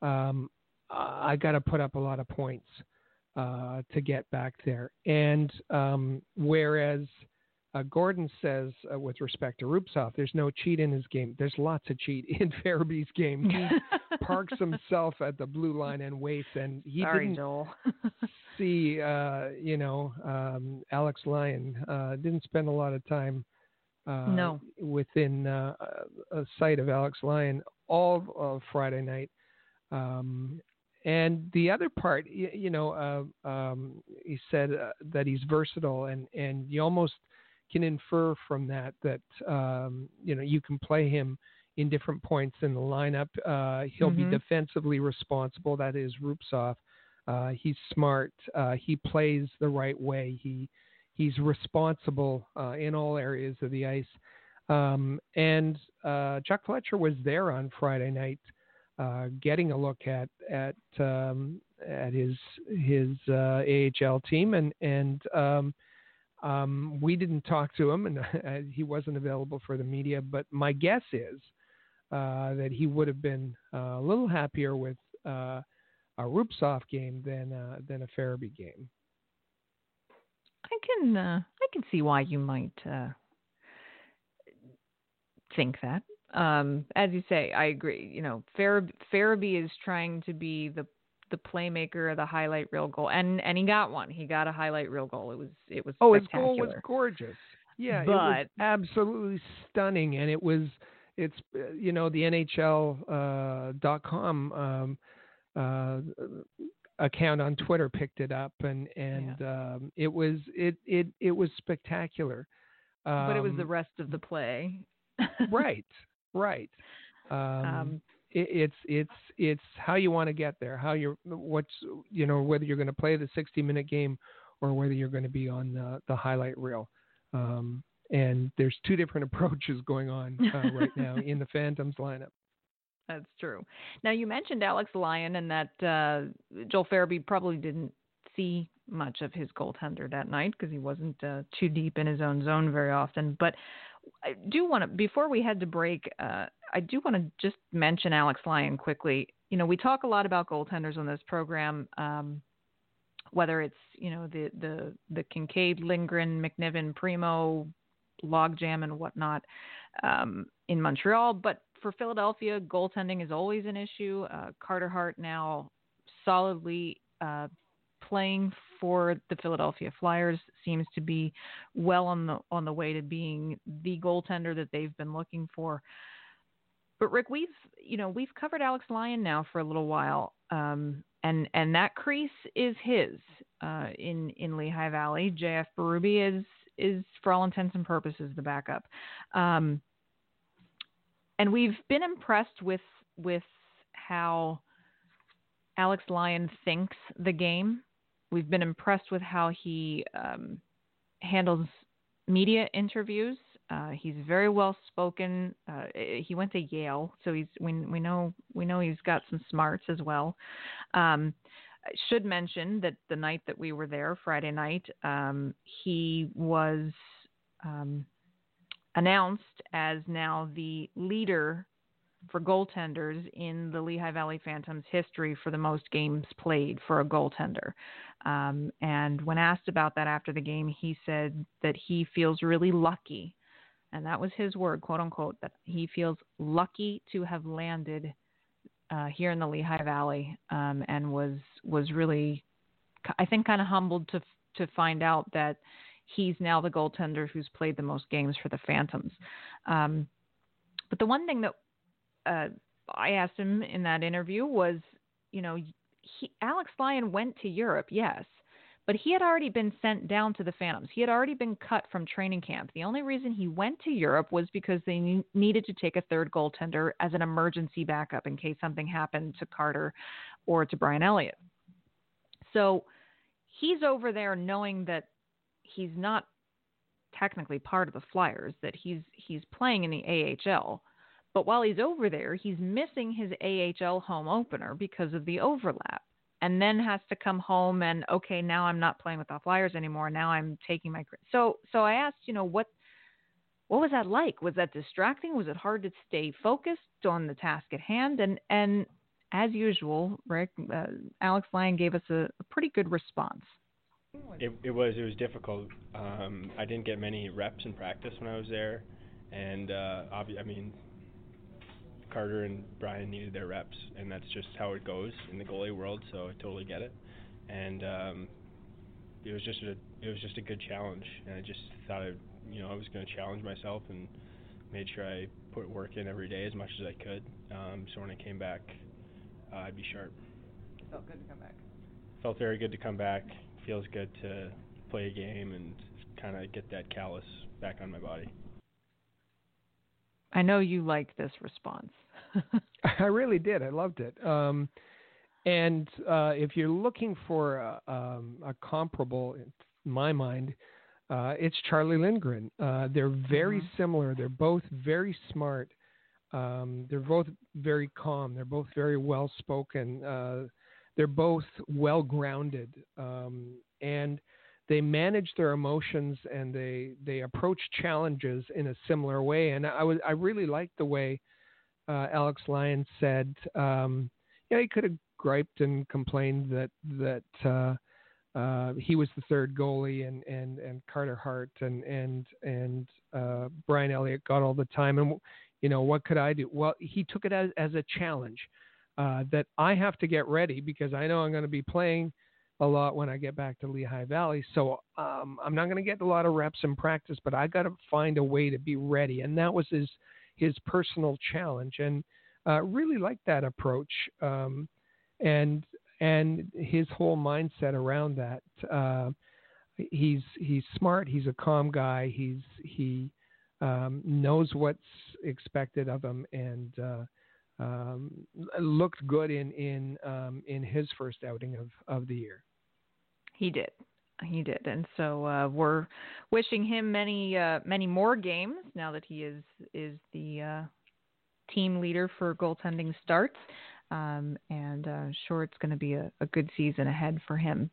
um, I got to put up a lot of points uh, to get back there, and um, whereas uh, Gordon says, uh, with respect to Rubtsov, there's no cheat in his game. There's lots of cheat in Farabee's game. He parks himself at the blue line and waits, and he Sorry, didn't Joel. see, uh, you know, um, Alex Lyon uh, didn't spend a lot of time uh, no. within uh, a sight of Alex Lyon all of Friday night. Um, and the other part, you, you know, uh, um, he said uh, that he's versatile, and and you almost – can infer from that that um, you know you can play him in different points in the lineup. Uh, he'll mm-hmm. be defensively responsible. That is Rubtsov. Uh, he's smart. Uh, he plays the right way. He he's responsible uh, in all areas of the ice. Um, and uh, Chuck Fletcher was there on Friday night, uh, getting a look at at um, at his his AHL team, and and um, um, we didn't talk to him, and uh, he wasn't available for the media. But my guess is uh, that he would have been uh, a little happier with uh, a Rubtsov game than uh, than a Farabee game. I can uh, I can see why you might think that. Um, as you say, I agree. You know, Farabee is trying to be the the playmaker, the highlight reel goal, and and he got one. He got a highlight reel goal. It was it was oh, his goal was gorgeous. Yeah, but, it was absolutely stunning, and it was it's you know the NHL uh, dot com um, uh, account on Twitter picked it up, and and yeah. um, it was it it it was spectacular. Um, but it was the um, rest of the play. right, right. Um, um it's it's it's how you want to get there how you're what's you know whether you're going to play the 60 minute game or whether you're going to be on the, the highlight reel. Um, and there's two different approaches going on uh, right now in the phantoms lineup. That's true. Now you mentioned alex lyon and that uh, joel farabee probably didn't see much of his goaltender that night because he wasn't uh, too deep in his own zone very often. But I do want to, before we head to break, uh, I do want to just mention Alex Lyon quickly. You know, we talk a lot about goaltenders on this program, um, whether it's you know the the the Kinkaid, Lindgren, McNiven, Primeau, logjam, and whatnot um, in Montreal. But for Philadelphia, goaltending is always an issue. Uh, Carter Hart now solidly uh, playing for the Philadelphia Flyers. Seems to be well on the on the way to being the goaltender that they've been looking for. But Rick, we've you know we've covered Alex Lyon now for a little while, um, and and that crease is his uh, in in Lehigh Valley. JF Berube is is for all intents and purposes the backup, um, and we've been impressed with with how Alex Lyon thinks the game. We've been impressed with how he um, handles media interviews. Uh, he's very well spoken. Uh, he went to Yale, so he's we we know we know he's got some smarts as well. Um, I should mention that the night that we were there, Friday night, um, he was um, announced as now the leader for goaltenders in the Lehigh Valley Phantoms history for the most games played for a goaltender. Um, and when asked about that after the game, he said that he feels really lucky, and that was his word, quote unquote, that he feels lucky to have landed uh, here in the Lehigh Valley, um, and was was really, I think, kind of humbled to to find out that he's now the goaltender who's played the most games for the Phantoms. Um, but the one thing that uh, I asked him in that interview was, you know, he, Alex Lyon went to Europe, yes, but he had already been sent down to the Phantoms. He had already been cut from training camp. The only reason he went to Europe was because they ne- needed to take a third goaltender as an emergency backup in case something happened to Carter or to Brian Elliott. So he's over there knowing that he's not technically part of the Flyers, that he's he's playing in the AHL but while he's over there, he's missing his AHL home opener because of the overlap. And then has to come home and okay, now I'm not playing with the Flyers anymore. Now I'm taking my so so I asked, you know, what what was that like? Was that distracting? Was it hard to stay focused on the task at hand? And and as usual, Rick, uh, Alex Lyon gave us a, a, pretty good response. It, it was it was difficult. Um, I didn't get many reps in practice when I was there, and uh, obvi- I mean Carter and Brian needed their reps, and that's just how it goes in the goalie world. So I totally get it, and um, it was just a it was just a good challenge, and I just thought I you know I was going to challenge myself and made sure I put work in every day as much as I could. Um, so when I came back, uh, I'd be sharp. It felt good to come back. Felt very good to come back. Feels good to play a game and kind of get that callus back on my body. I know you like this response. I really did. I loved it. Um, and uh, if you're looking for a, um, a, comparable, in my mind, uh, it's Charlie Lindgren. Uh, they're very mm-hmm. similar. They're both very smart. Um, they're both very calm. They're both very well spoken. Uh, they're both well grounded. Um, and they manage their emotions and they they approach challenges in a similar way. And I was I really liked the way uh, Alex Lyon said, um, yeah, he could have griped and complained that that uh, uh, he was the third goalie and and and Carter Hart and and and uh, Brian Elliott got all the time. And you know what could I do? Well, he took it as as a challenge uh, that I have to get ready because I know I'm going to be playing a lot when I get back to Lehigh Valley. So um, I'm not going to get a lot of reps in practice, but I got to find a way to be ready. And that was his his personal challenge, and uh, really like that approach. Um, and and his whole mindset around that. Uh, he's he's smart. He's a calm guy. He's he um, knows what's expected of him, and uh, um, looked good in in um, in his first outing of of the year. He did. He did, and so uh, we're wishing him many uh, many more games now that he is is the uh, team leader for goaltending starts, um, and uh, sure it's going to be a, a good season ahead for him.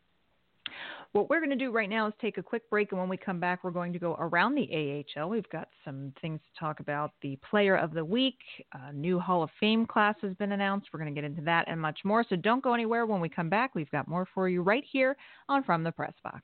What we're going to do right now is take a quick break, and when we come back, we're going to go around the AHL. We've got some things to talk about. The Player of the Week, a new Hall of Fame class has been announced. We're going to get into that and much more. So don't go anywhere. When we come back, we've got more for you right here on From the Press Box.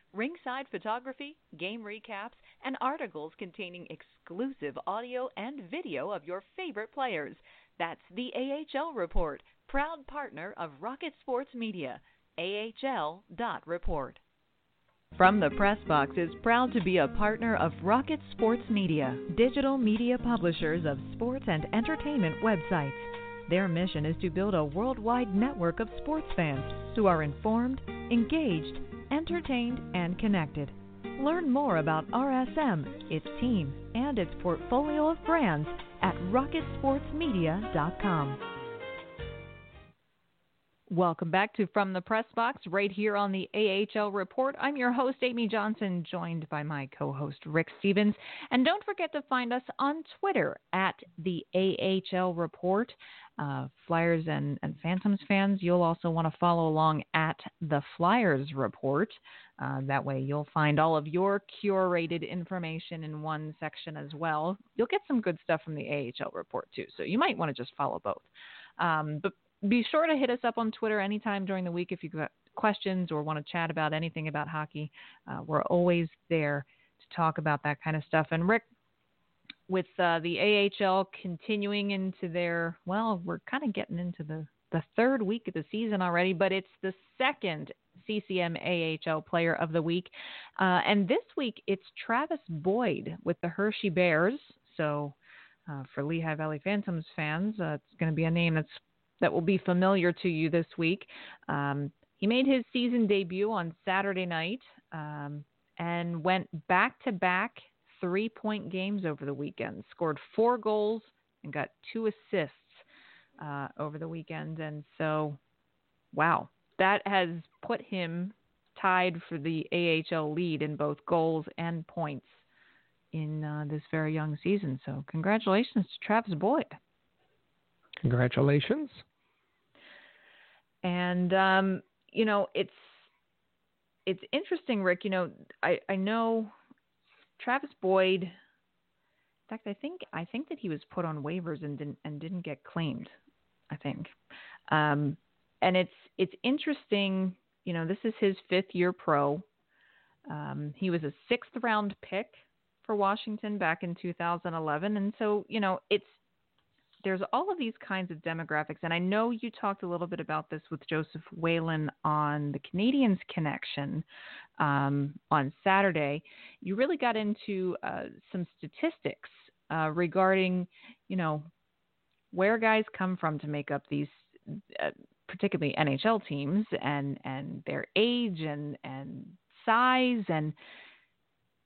ringside photography, game recaps, and articles containing exclusive audio and video of your favorite players. That's the AHL Report, proud partner of Rocket Sports Media. AHL.report. From the Press Box is proud to be a partner of Rocket Sports Media, digital media publishers of sports and entertainment websites. Their mission is to build a worldwide network of sports fans who are informed, engaged, entertained, and connected. Learn more about RSM, its team, and its portfolio of brands at rocketsportsmedia.com. Welcome back to From the Press Box, right here on the AHL Report. I'm your host, Amy Johnson, joined by my co host, Rick Stephens. And don't forget to find us on Twitter at the AHL Report. Uh, Flyers and, and Phantoms fans, you'll also want to follow along at the Flyers Report. Uh, that way, you'll find all of your curated information in one section as well. You'll get some good stuff from the AHL Report, too. So you might want to just follow both. Um, but be sure to hit us up on Twitter anytime during the week if you've got questions or want to chat about anything about hockey. Uh, we're always there to talk about that kind of stuff. And Rick, with uh, the AHL continuing into their, well, we're kind of getting into the, the third week of the season already, but it's the second CCM AHL Player of the Week. Uh, and this week it's Travis Boyd with the Hershey Bears. So uh, for Lehigh Valley Phantoms fans, uh, it's going to be a name that's that will be familiar to you this week. Um, he made his season debut on Saturday night um, and went back to back three point games over the weekend, scored four goals and got two assists uh, over the weekend. And so, wow, that has put him tied for the AHL lead in both goals and points in uh, this very young season. So, congratulations to Travis Boyd. Congratulations. And um, you know, it's it's interesting, Rick. You know, I I know Travis Boyd. In fact, I think I think that he was put on waivers and didn't and didn't get claimed. I think, um, and it's it's interesting. You know, this is his fifth year pro. Um, he was a sixth round pick for Washington back in 2011, and so you know it's there's all of these kinds of demographics, and I know you talked a little bit about this with Joseph Whalen on the Canadiens connection um, on Saturday. You really got into uh, some statistics uh, regarding, you know, where guys come from to make up these, uh, particularly NHL teams, and and their age and and size and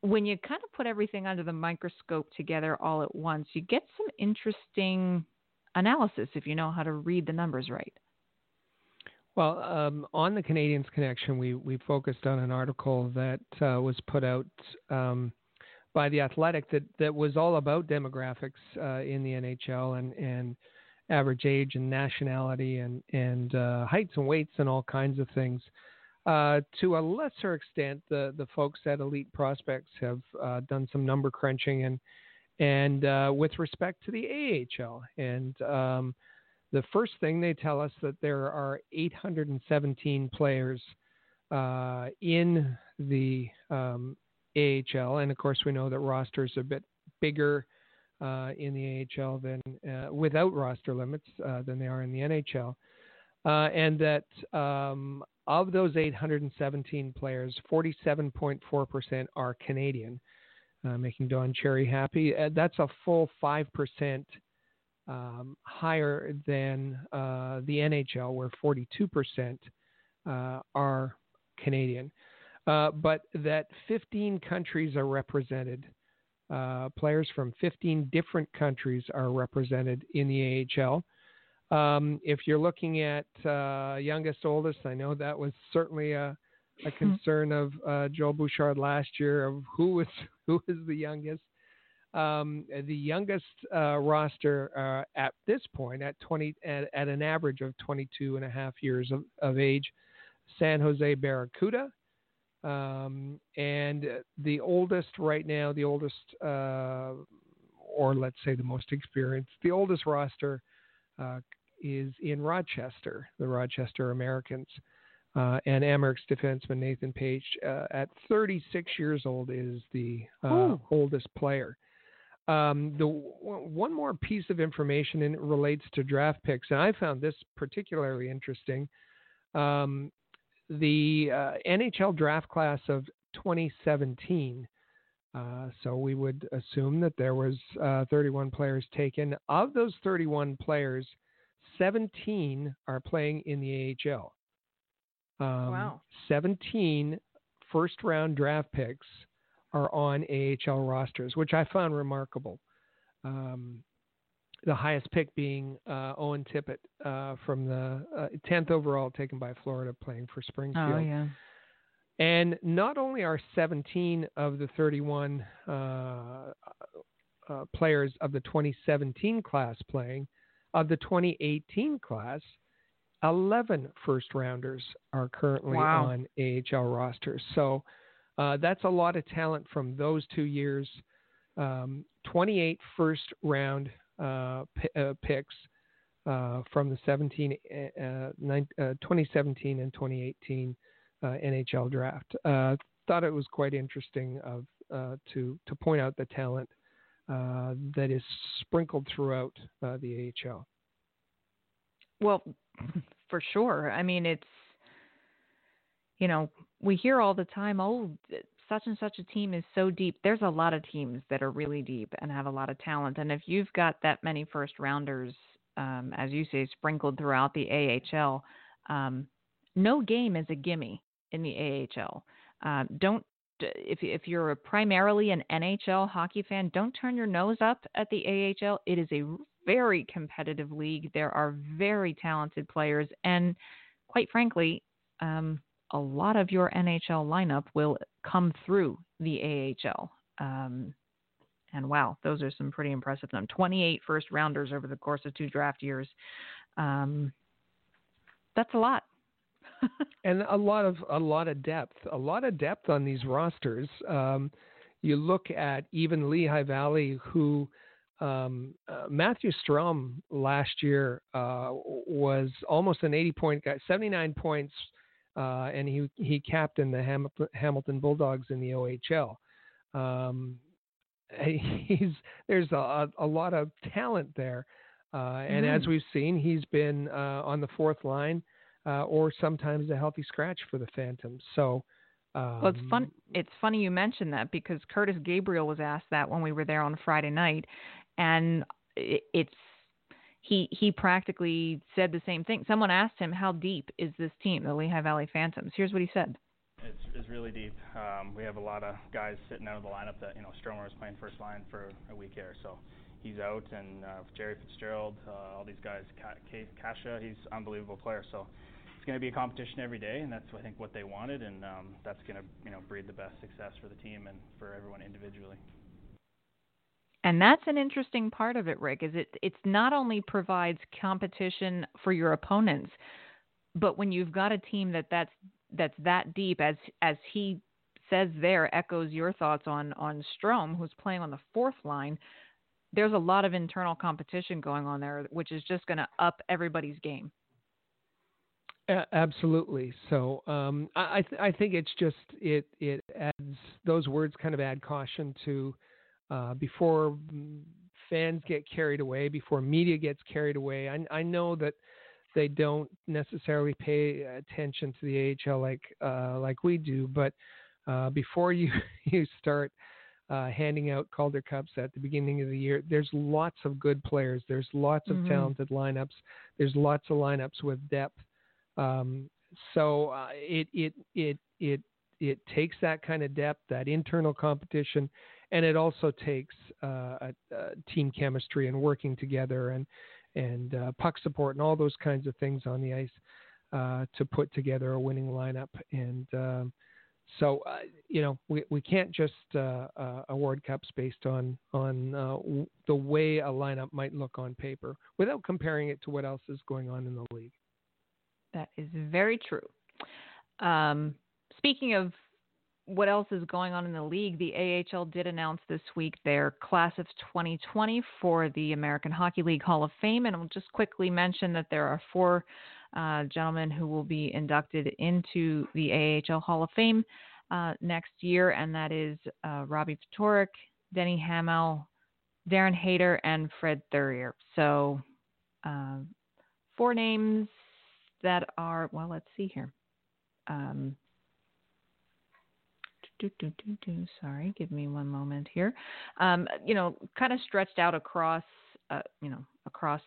when you kind of put everything under the microscope together all at once, you get some interesting analysis if you know how to read the numbers right. Well, um, on the Canadiens connection, we we focused on an article that uh, was put out um, by the Athletic that that was all about demographics uh, in the NHL and and average age and nationality and and uh, heights and weights and all kinds of things. Uh, to a lesser extent, the the folks at Elite Prospects have uh, done some number crunching and and uh, with respect to the AHL. And um, the first thing they tell us that there are 817 players uh, in the um, AHL, and of course we know that rosters are a bit bigger uh, in the AHL than uh, without roster limits than they are in the NHL. and that um, of those 817 players, 47.4% are Canadian, uh, making Don Cherry happy. Uh, that's a full 5% um, higher than uh, the NHL, where 42% uh, are Canadian. Uh, but that 15 countries are represented. Uh, players from 15 different countries are represented in the AHL. Um, if you're looking at uh, youngest, oldest, I know that was certainly a, a hmm. concern of uh, Joel Bouchard last year of who was who is the youngest. um, the youngest uh, roster uh, at this point at 20 at, at, an average of 22 and a half years of, of age, San Jose Barracuda. Um, and the oldest right now, the oldest, uh, or let's say the most experienced, the oldest roster uh, is in Rochester, the Rochester Americans. Uh, and Amerks defenseman Nathan Paetsch, uh, at 36 years old, is the uh, oldest player. Um, the one more piece of information and it relates to draft picks, and I found this particularly interesting. Um, the uh, NHL draft class of 2017. Uh, so we would assume that there was uh, 31 players taken. Of those 31 players, 17 are playing in the AHL. Um, wow. 17 first round draft picks are on AHL rosters, which I found remarkable. Um, the highest pick being uh, Owen Tippett uh, from the uh, 10th overall, taken by Florida, playing for Springfield. Oh, yeah. And not only are 17 of the 31 uh, uh, players of the 2017 class playing, of the 2018 class, 11 first rounders are currently wow. on AHL rosters. So uh, that's a lot of talent from those two years. Um, 28 first round uh, p- uh, picks uh, from the 17, uh, nine, 2017 and 2018 Uh, NHL draft. Uh, thought it was quite interesting of uh, to to point out the talent that is sprinkled throughout the AHL. Well, for sure. I mean, it's you know, we hear all the time, oh, such and such a team is so deep. There's a lot of teams that are really deep and have a lot of talent. And if you've got that many first rounders, um, as you say, sprinkled throughout the AHL, um, no game is a gimme in the AHL. Uh, don't if if you're primarily an NHL hockey fan, don't turn your nose up at the AHL. It is a very competitive league. There are very talented players, and quite frankly, um, a lot of your NHL lineup will come through the AHL. Um, and wow, those are some pretty impressive numbers. 28 first rounders over the course of two draft years. Um, that's a lot. and a lot of a lot of depth, a lot of depth on these rosters. Um, you look at even Lehigh Valley, who um, uh, Matthew Strome last year uh, was almost an 80 point guy, 79 points uh, and he he captained the Hamilton, Hamilton Bulldogs in the OHL. Um, he's there's a, a lot of talent there, uh, and mm. as we've seen, he's been uh, on the fourth line uh, or sometimes a healthy scratch for the Phantoms. So. Um, well, it's fun. It's funny you mentioned that because Curtis Gabriel was asked that when we were there on Friday night, and it's he he practically said the same thing. Someone asked him, "How deep is this team, the Lehigh Valley Phantoms?" Here's what he said. It's, it's really deep. Um, we have a lot of guys sitting out of the lineup that you know Stromer was playing first line for a week here, so he's out, and uh, Jerry Fitzgerald, uh, all these guys, Kasha, he's an unbelievable player. So it's going to be a competition every day, and that's I think what they wanted, and um, that's going to you know breed the best success for the team and for everyone individually. And that's an interesting part of it, Rick, is it it's not only provides competition for your opponents, but when you've got a team that that's that's that deep as as he says there echoes your thoughts on on Strome who's playing on the fourth line, there's a lot of internal competition going on there which is just going to up everybody's game. Absolutely. So um, I th- I think it's just it it adds those words kind of add caution to uh, before fans get carried away, before media gets carried away. I, I know that they don't necessarily pay attention to the AHL like uh, like we do, but uh, before you you start uh, handing out Calder Cups at the beginning of the year, there's lots of good players. There's lots of mm-hmm. talented lineups. There's lots of lineups with depth. Um, so uh, it it it it it takes that kind of depth, that internal competition, and it also takes uh, a, a team chemistry and working together and and uh, puck support and all those kinds of things on the ice uh, to put together a winning lineup. And um, so uh, you know we we can't just uh, uh, award cups based on on w- the way a lineup might look on paper without comparing it to what else is going on in the league. That is very true. Um, speaking of what else is going on in the league, the AHL did announce this week their class of 2020 for the American Hockey League Hall of Fame, and I'll just quickly mention that there are four uh, gentlemen who will be inducted into the AHL Hall of Fame uh, next year, and that is uh, Robbie Ftorek, Denis Hamel, Darren Haydar, and Fred Thurier. So, uh, four names that are, well, let's see here. Um, do, do, do, do, sorry, give me one moment here. Um, you know, kind of stretched out across, uh, you know, across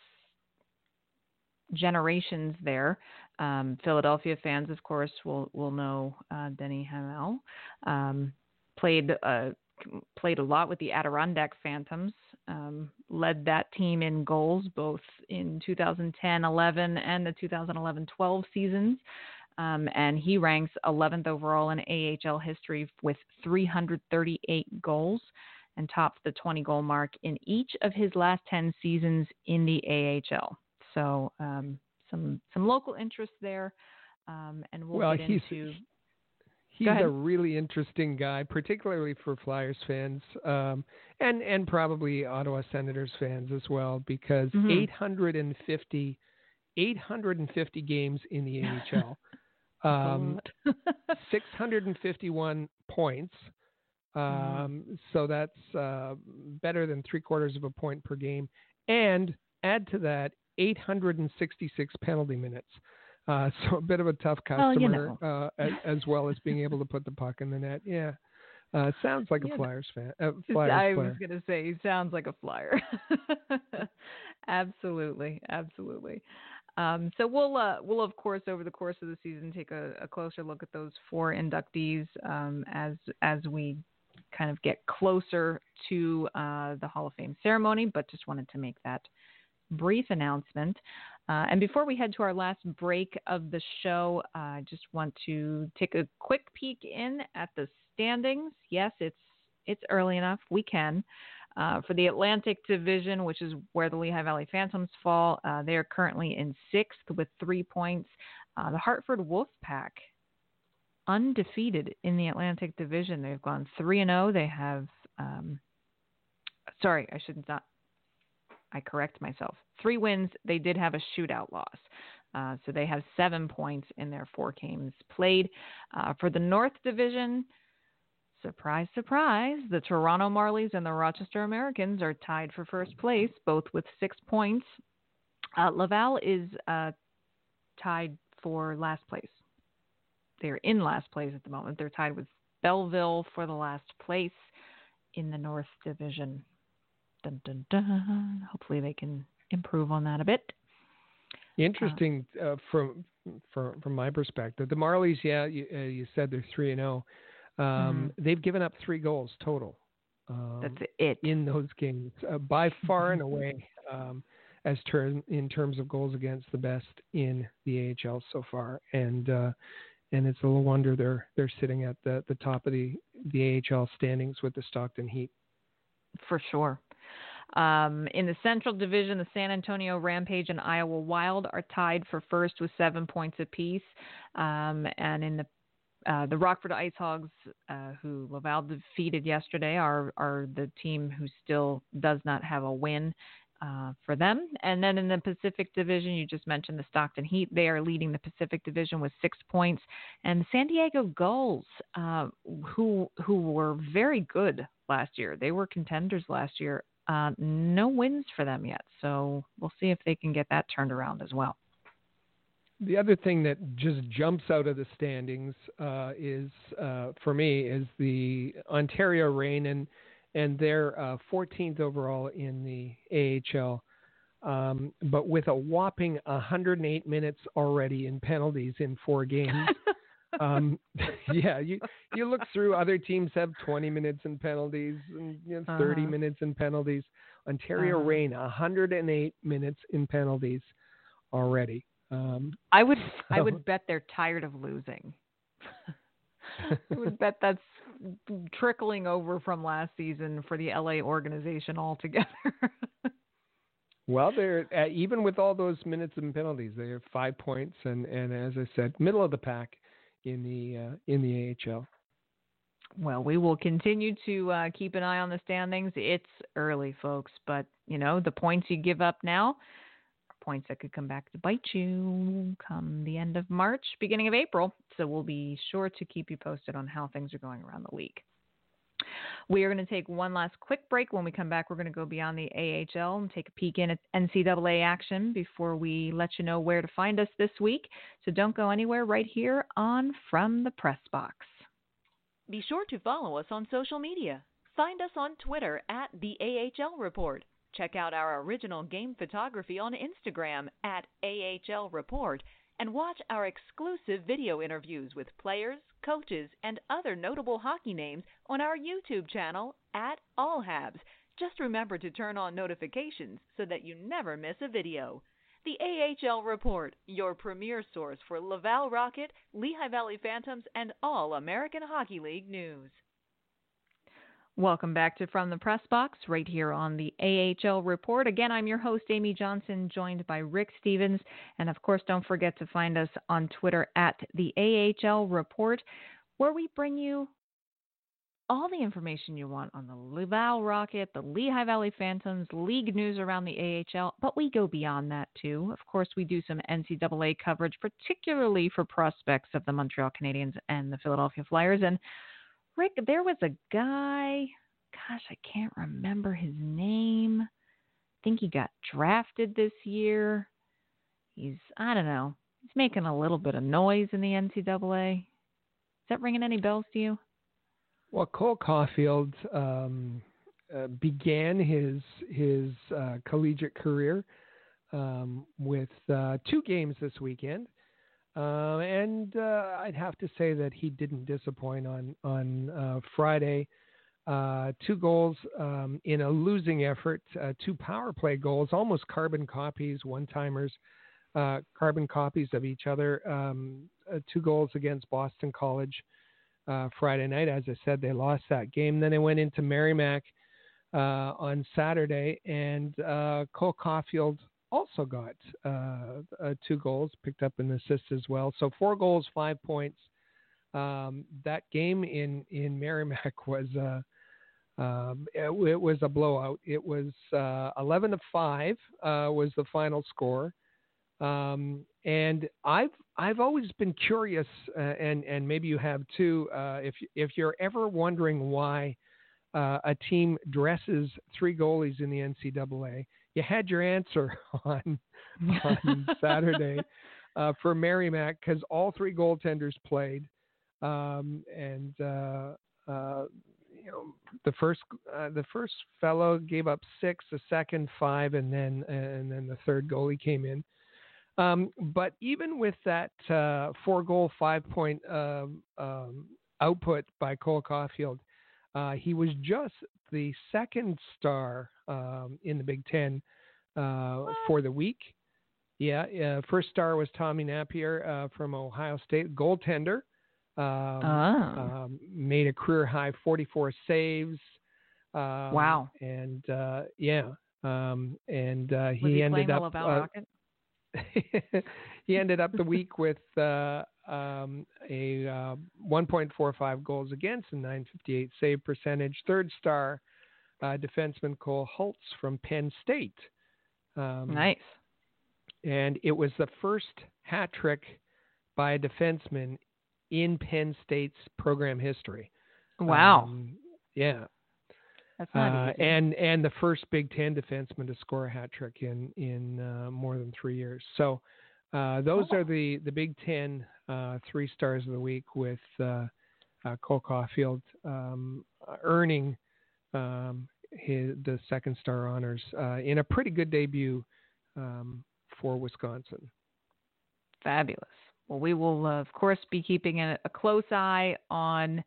generations there. Um, Philadelphia fans, of course, will will know uh, Denis Hamel. Um, played uh, played a lot with the Adirondack Phantoms. Um, led that team in goals both in 2010-11 and the 2011-12 seasons. Um, and he ranks 11th overall in AHL history with 338 goals and topped the 20 goal mark in each of his last 10 seasons in the AHL. So um, some some local interest there, um, and we'll, well, get into. He's a really interesting guy, particularly for Flyers fans, um, and and probably Ottawa Senators fans as well, because Mhm. 850, 850 games in the AHL, um, 651 points. Mm-hmm. Um, So that's uh, better than three quarters of a point per game. And add to that 866 penalty minutes. Uh, so a bit of a tough Well, you customer, uh, as, as well as being able to put the puck in the net. Yeah. Uh, sounds like a know, Flyers fan. Uh, Flyers I player. was going to say he sounds like a flyer. absolutely, absolutely. Um, so we'll uh, we'll of course over the course of the season take a, a closer look at those four inductees um, as as we kind of get closer to uh, the Hall of Fame ceremony. But just wanted to make that brief announcement. Uh, and before we head to our last break of the show, uh, I just want to take a quick peek in at the standings. Yes, it's it's early enough. We can. Uh, for the Atlantic Division, which is where the Lehigh Valley Phantoms fall, uh, they are currently in sixth with three points. Uh, the Hartford Wolfpack, undefeated in the Atlantic Division. They've gone 3 and 0. They have, um, sorry, I should not, I correct myself. Three wins. They did have a shootout loss. Uh, so they have seven points in their four games played. Uh, for the North Division, surprise, surprise, the Toronto Marlies and the Rochester Americans are tied for first place, both with six points. Uh, Laval is uh, tied for last place. They're in last place at the moment. They're tied with Belleville for the last place in the North Division. Dun, dun, dun. Hopefully, they can improve on that a bit. Interesting uh, from from from my perspective. The Marlies, yeah, you, uh, you said they're three and zero. Um, They've given up three goals total. Um, That's it. in those games, uh, by far and away, um, as term in terms of goals against the best in the AHL so far, and uh, and it's a little wonder they're they're sitting at the the top of the the AHL standings with the Stockton Heat. For sure. Um, in the Central Division, the San Antonio Rampage and Iowa Wild are tied for first with seven points apiece. Um, and in the uh, the Rockford Ice Hogs, uh, who Laval defeated yesterday, are are the team who still does not have a win uh, for them. And then in the Pacific Division, you just mentioned the Stockton Heat. They are leading the Pacific Division with six points, and the San Diego Gulls, uh, who who were very good last year, they were contenders last year. Uh, no wins for them yet, so we'll see if they can get that turned around as well. The other thing that just jumps out of the standings uh, is, uh, for me, is the Ontario Reign and and they're uh, 14th overall in the AHL, um, but with a whopping 108 minutes already in penalties in four games. um, yeah, you you look through other teams have 20 minutes in penalties and you know, 30 Uh-huh. minutes in penalties. Ontario Uh-huh. Reign 108 minutes in penalties already. Um, I would I would bet they're tired of losing. I would bet that's trickling over from last season for the LA organization altogether. well, they're uh, even with all those minutes and penalties, they have five points, and and as I said, middle of the pack in the uh, in the AHL. Well, we will continue to uh, keep an eye on the standings. It's early, folks, but you know the points you give up now are points that could come back to bite you come the end of March, beginning of April. So we'll be sure to keep you posted on how things are going around the league. We are going to take one last quick break. When we come back, we're going to go beyond the AHL and take a peek in at NCAA action before we let you know where to find us this week. So don't go anywhere right here on From the Press Box. Be sure to follow us on social media. Find us on Twitter at the AHL Report. Check out our original game photography on Instagram at AHL Report and watch our exclusive video interviews with players, coaches, and other notable hockey names on our YouTube channel at All Habs. Just remember to turn on notifications so that you never miss a video. The AHL Report, your premier source for Laval Rocket, Lehigh Valley Phantoms, and all American Hockey League news. Welcome back to From the Press Box, right here on the AHL Report. Again, I'm your host, Amy Johnson, joined by Rick Stephens. And of course, don't forget to find us on Twitter at the AHL Report, where we bring you all the information you want on the Laval Rocket, the Lehigh Valley Phantoms, league news around the AHL, but we go beyond that too. Of course, we do some NCAA coverage, particularly for prospects of the Montreal Canadiens and the Philadelphia Flyers. And Rick, there was a guy, gosh, I can't remember his name. I think he got drafted this year. He's, I don't know, he's making a little bit of noise in the NCAA. Is that ringing any bells to you? Well, Cole Caufield um, uh, began his his uh, collegiate career um, with uh, two games this weekend. Uh, and uh, I'd have to say that he didn't disappoint on on uh, Friday. Uh, two goals um, in a losing effort, uh, two power play goals, almost carbon copies, one timers, uh, carbon copies of each other. Um, two goals against Boston College Friday night. As I said, they lost that game. Then they went into Merrimack on Saturday, and Cole Caufield also got uh, uh, two goals, picked up an assist as well. So four goals, five points. Um, that game in in Merrimack was uh, um, it, it, was a blowout. It was uh, 11 to five uh, was the final score. Um, and I've I've always been curious, uh, and and maybe you have too. if if you're ever wondering why a team dresses three goalies in the NCAA, you had your answer on on Saturday uh, for Merrimack because all three goaltenders played, um, and uh, uh, you know the first uh, the first fellow gave up six, the second five, and then and then the third goalie came in. Um, but even with that uh, four goal, five point um, um, output by Cole Caufield, uh, he was just the second star um, in the Big Ten uh, for the week. Yeah, uh, first star was Tommy Nappier uh, from Ohio State, goaltender. Um, oh. um, made a career high 44 saves. Um, wow. And uh, yeah, um, and uh, he, ended up. He ended up the week with uh, um, a uh, 1.45 goals against and 958 save percentage. Third star uh, defenseman Cole Hults from Penn State. Um, nice. And it was the first hat trick by a defenseman in Penn State's program history. Wow. Um, yeah. That's not uh, easy. And and the first Big Ten defenseman to score a hat trick in in uh, more than three years. So uh, those oh. are the the Big Ten uh, three stars of the week with uh, uh, Cole Caufield um, earning um, his, the second star honors uh, in a pretty good debut um, for Wisconsin. Fabulous. Well, we will, uh, of course, be keeping a, a close eye on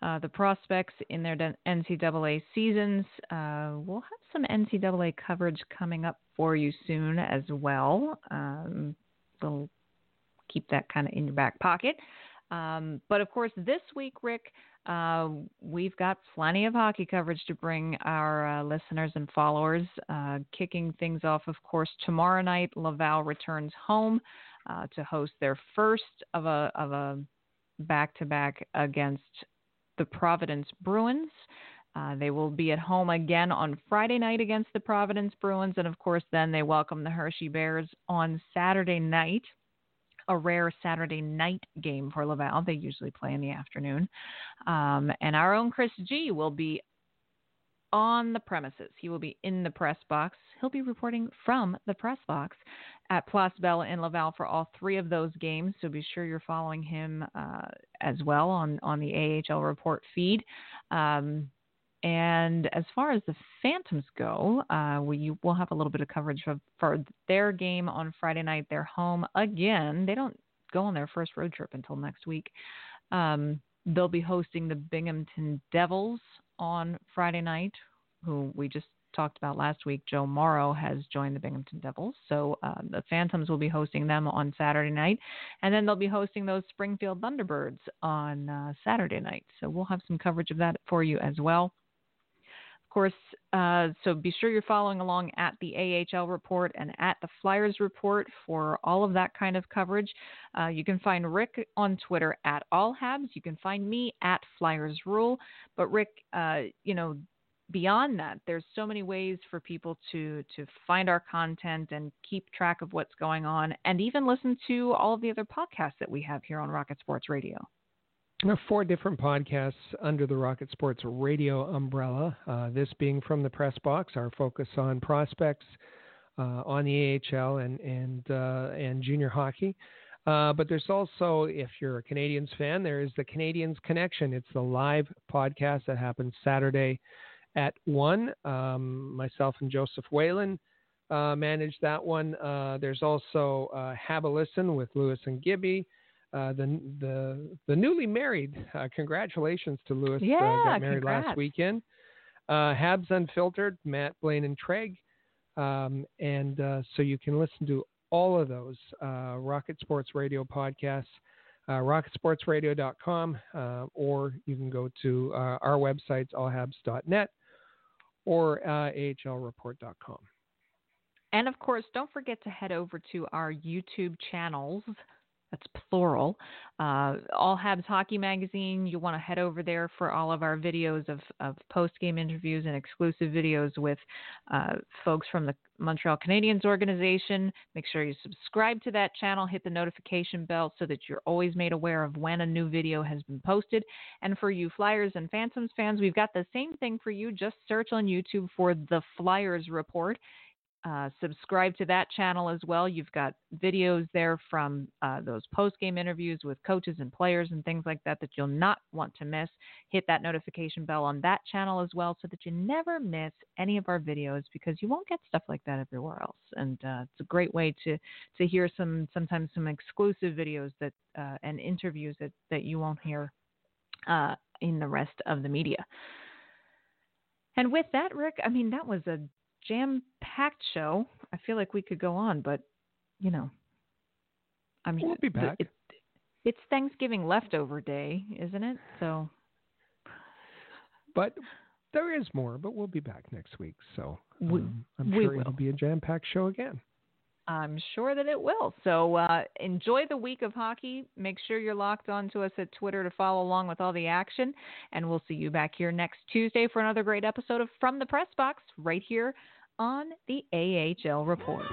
uh, the prospects in their NCAA seasons. Uh, we'll have some NCAA coverage coming up for you soon as well. Um, we'll keep that kind of in your back pocket. Um, but of course, this week, Rick, uh, we've got plenty of hockey coverage to bring our uh, listeners and followers. Uh, kicking things off, of course, tomorrow night, Laval returns home uh, to host their first of a of a back to back against the Providence Bruins. Uh, they will be at home again on Friday night against the Providence Bruins, and of course, then they welcome the Hershey Bears on Saturday night a rare Saturday night game for Laval. They usually play in the afternoon. Um, and our own Chris G will be on the premises. He will be in the press box. He'll be reporting from the press box at Place Bell in Laval for all three of those games. So be sure you're following him uh, as well on, on the AHL report feed. Um, and as far as the Phantoms go, uh, we will have a little bit of coverage for, for their game on Friday night. They're home again. They don't go on their first road trip until next week. Um, they'll be hosting the Binghamton Devils on Friday night, who we just talked about last week. Joe Morrow has joined the Binghamton Devils. So uh, the Phantoms will be hosting them on Saturday night. And then they'll be hosting those Springfield Thunderbirds on uh, Saturday night. So we'll have some coverage of that for you as well course, uh, so be sure you're following along at the AHL report and at the Flyers report for all of that kind of coverage. Uh, you can find Rick on Twitter at AllHabs. You can find me at Flyers Rule. But Rick, uh, you know, beyond that, there's so many ways for people to to find our content and keep track of what's going on, and even listen to all of the other podcasts that we have here on Rocket Sports Radio four different podcasts under the Rocket Sports Radio umbrella. Uh, this being from the press box, our focus on prospects uh, on the AHL and and uh, and junior hockey. Uh, but there's also, if you're a Canadiens fan, there is the Canadiens Connection. It's the live podcast that happens Saturday at one. Um, myself and Joseph Whalen uh, manage that one. Uh, there's also Have a Listen with Lewis and Gibby. Uh, the the the newly married. Uh, congratulations to Lewis. Yeah, uh, got married congrats. last weekend. Uh, Habs Unfiltered, Matt Blaine and Treg, um, and uh, so you can listen to all of those Rocket Sports Radio podcasts. RocketSportsRadio.com, or you can go to our websites, allhabs.net or ahlreport.com. And of course, don't forget to head over to our YouTube channels that's plural. Uh, all Habs Hockey Magazine. You want to head over there for all of our videos of, of post game interviews and exclusive videos with uh, folks from the Montreal Canadiens organization. Make sure you subscribe to that channel, hit the notification bell so that you're always made aware of when a new video has been posted. And for you Flyers and Phantoms fans, we've got the same thing for you. Just search on YouTube for the Flyers Report uh, subscribe to that channel as well. You've got videos there from uh, those post game interviews with coaches and players and things like that that you'll not want to miss. Hit that notification bell on that channel as well so that you never miss any of our videos because you won't get stuff like that everywhere else. And uh, it's a great way to to hear some sometimes some exclusive videos that uh, and interviews that that you won't hear uh, in the rest of the media. And with that, Rick, I mean that was a jam packed show. I feel like we could go on, but you know, I mean, we'll be back. It, it's Thanksgiving leftover day, isn't it? So, but there is more. But we'll be back next week, so um, we, I'm sure will. it'll be a jam packed show again. I'm sure that it will. So uh, enjoy the week of hockey. Make sure you're locked on to us at Twitter to follow along with all the action. And we'll see you back here next Tuesday for another great episode of From the Press Box right here on the AHL Report.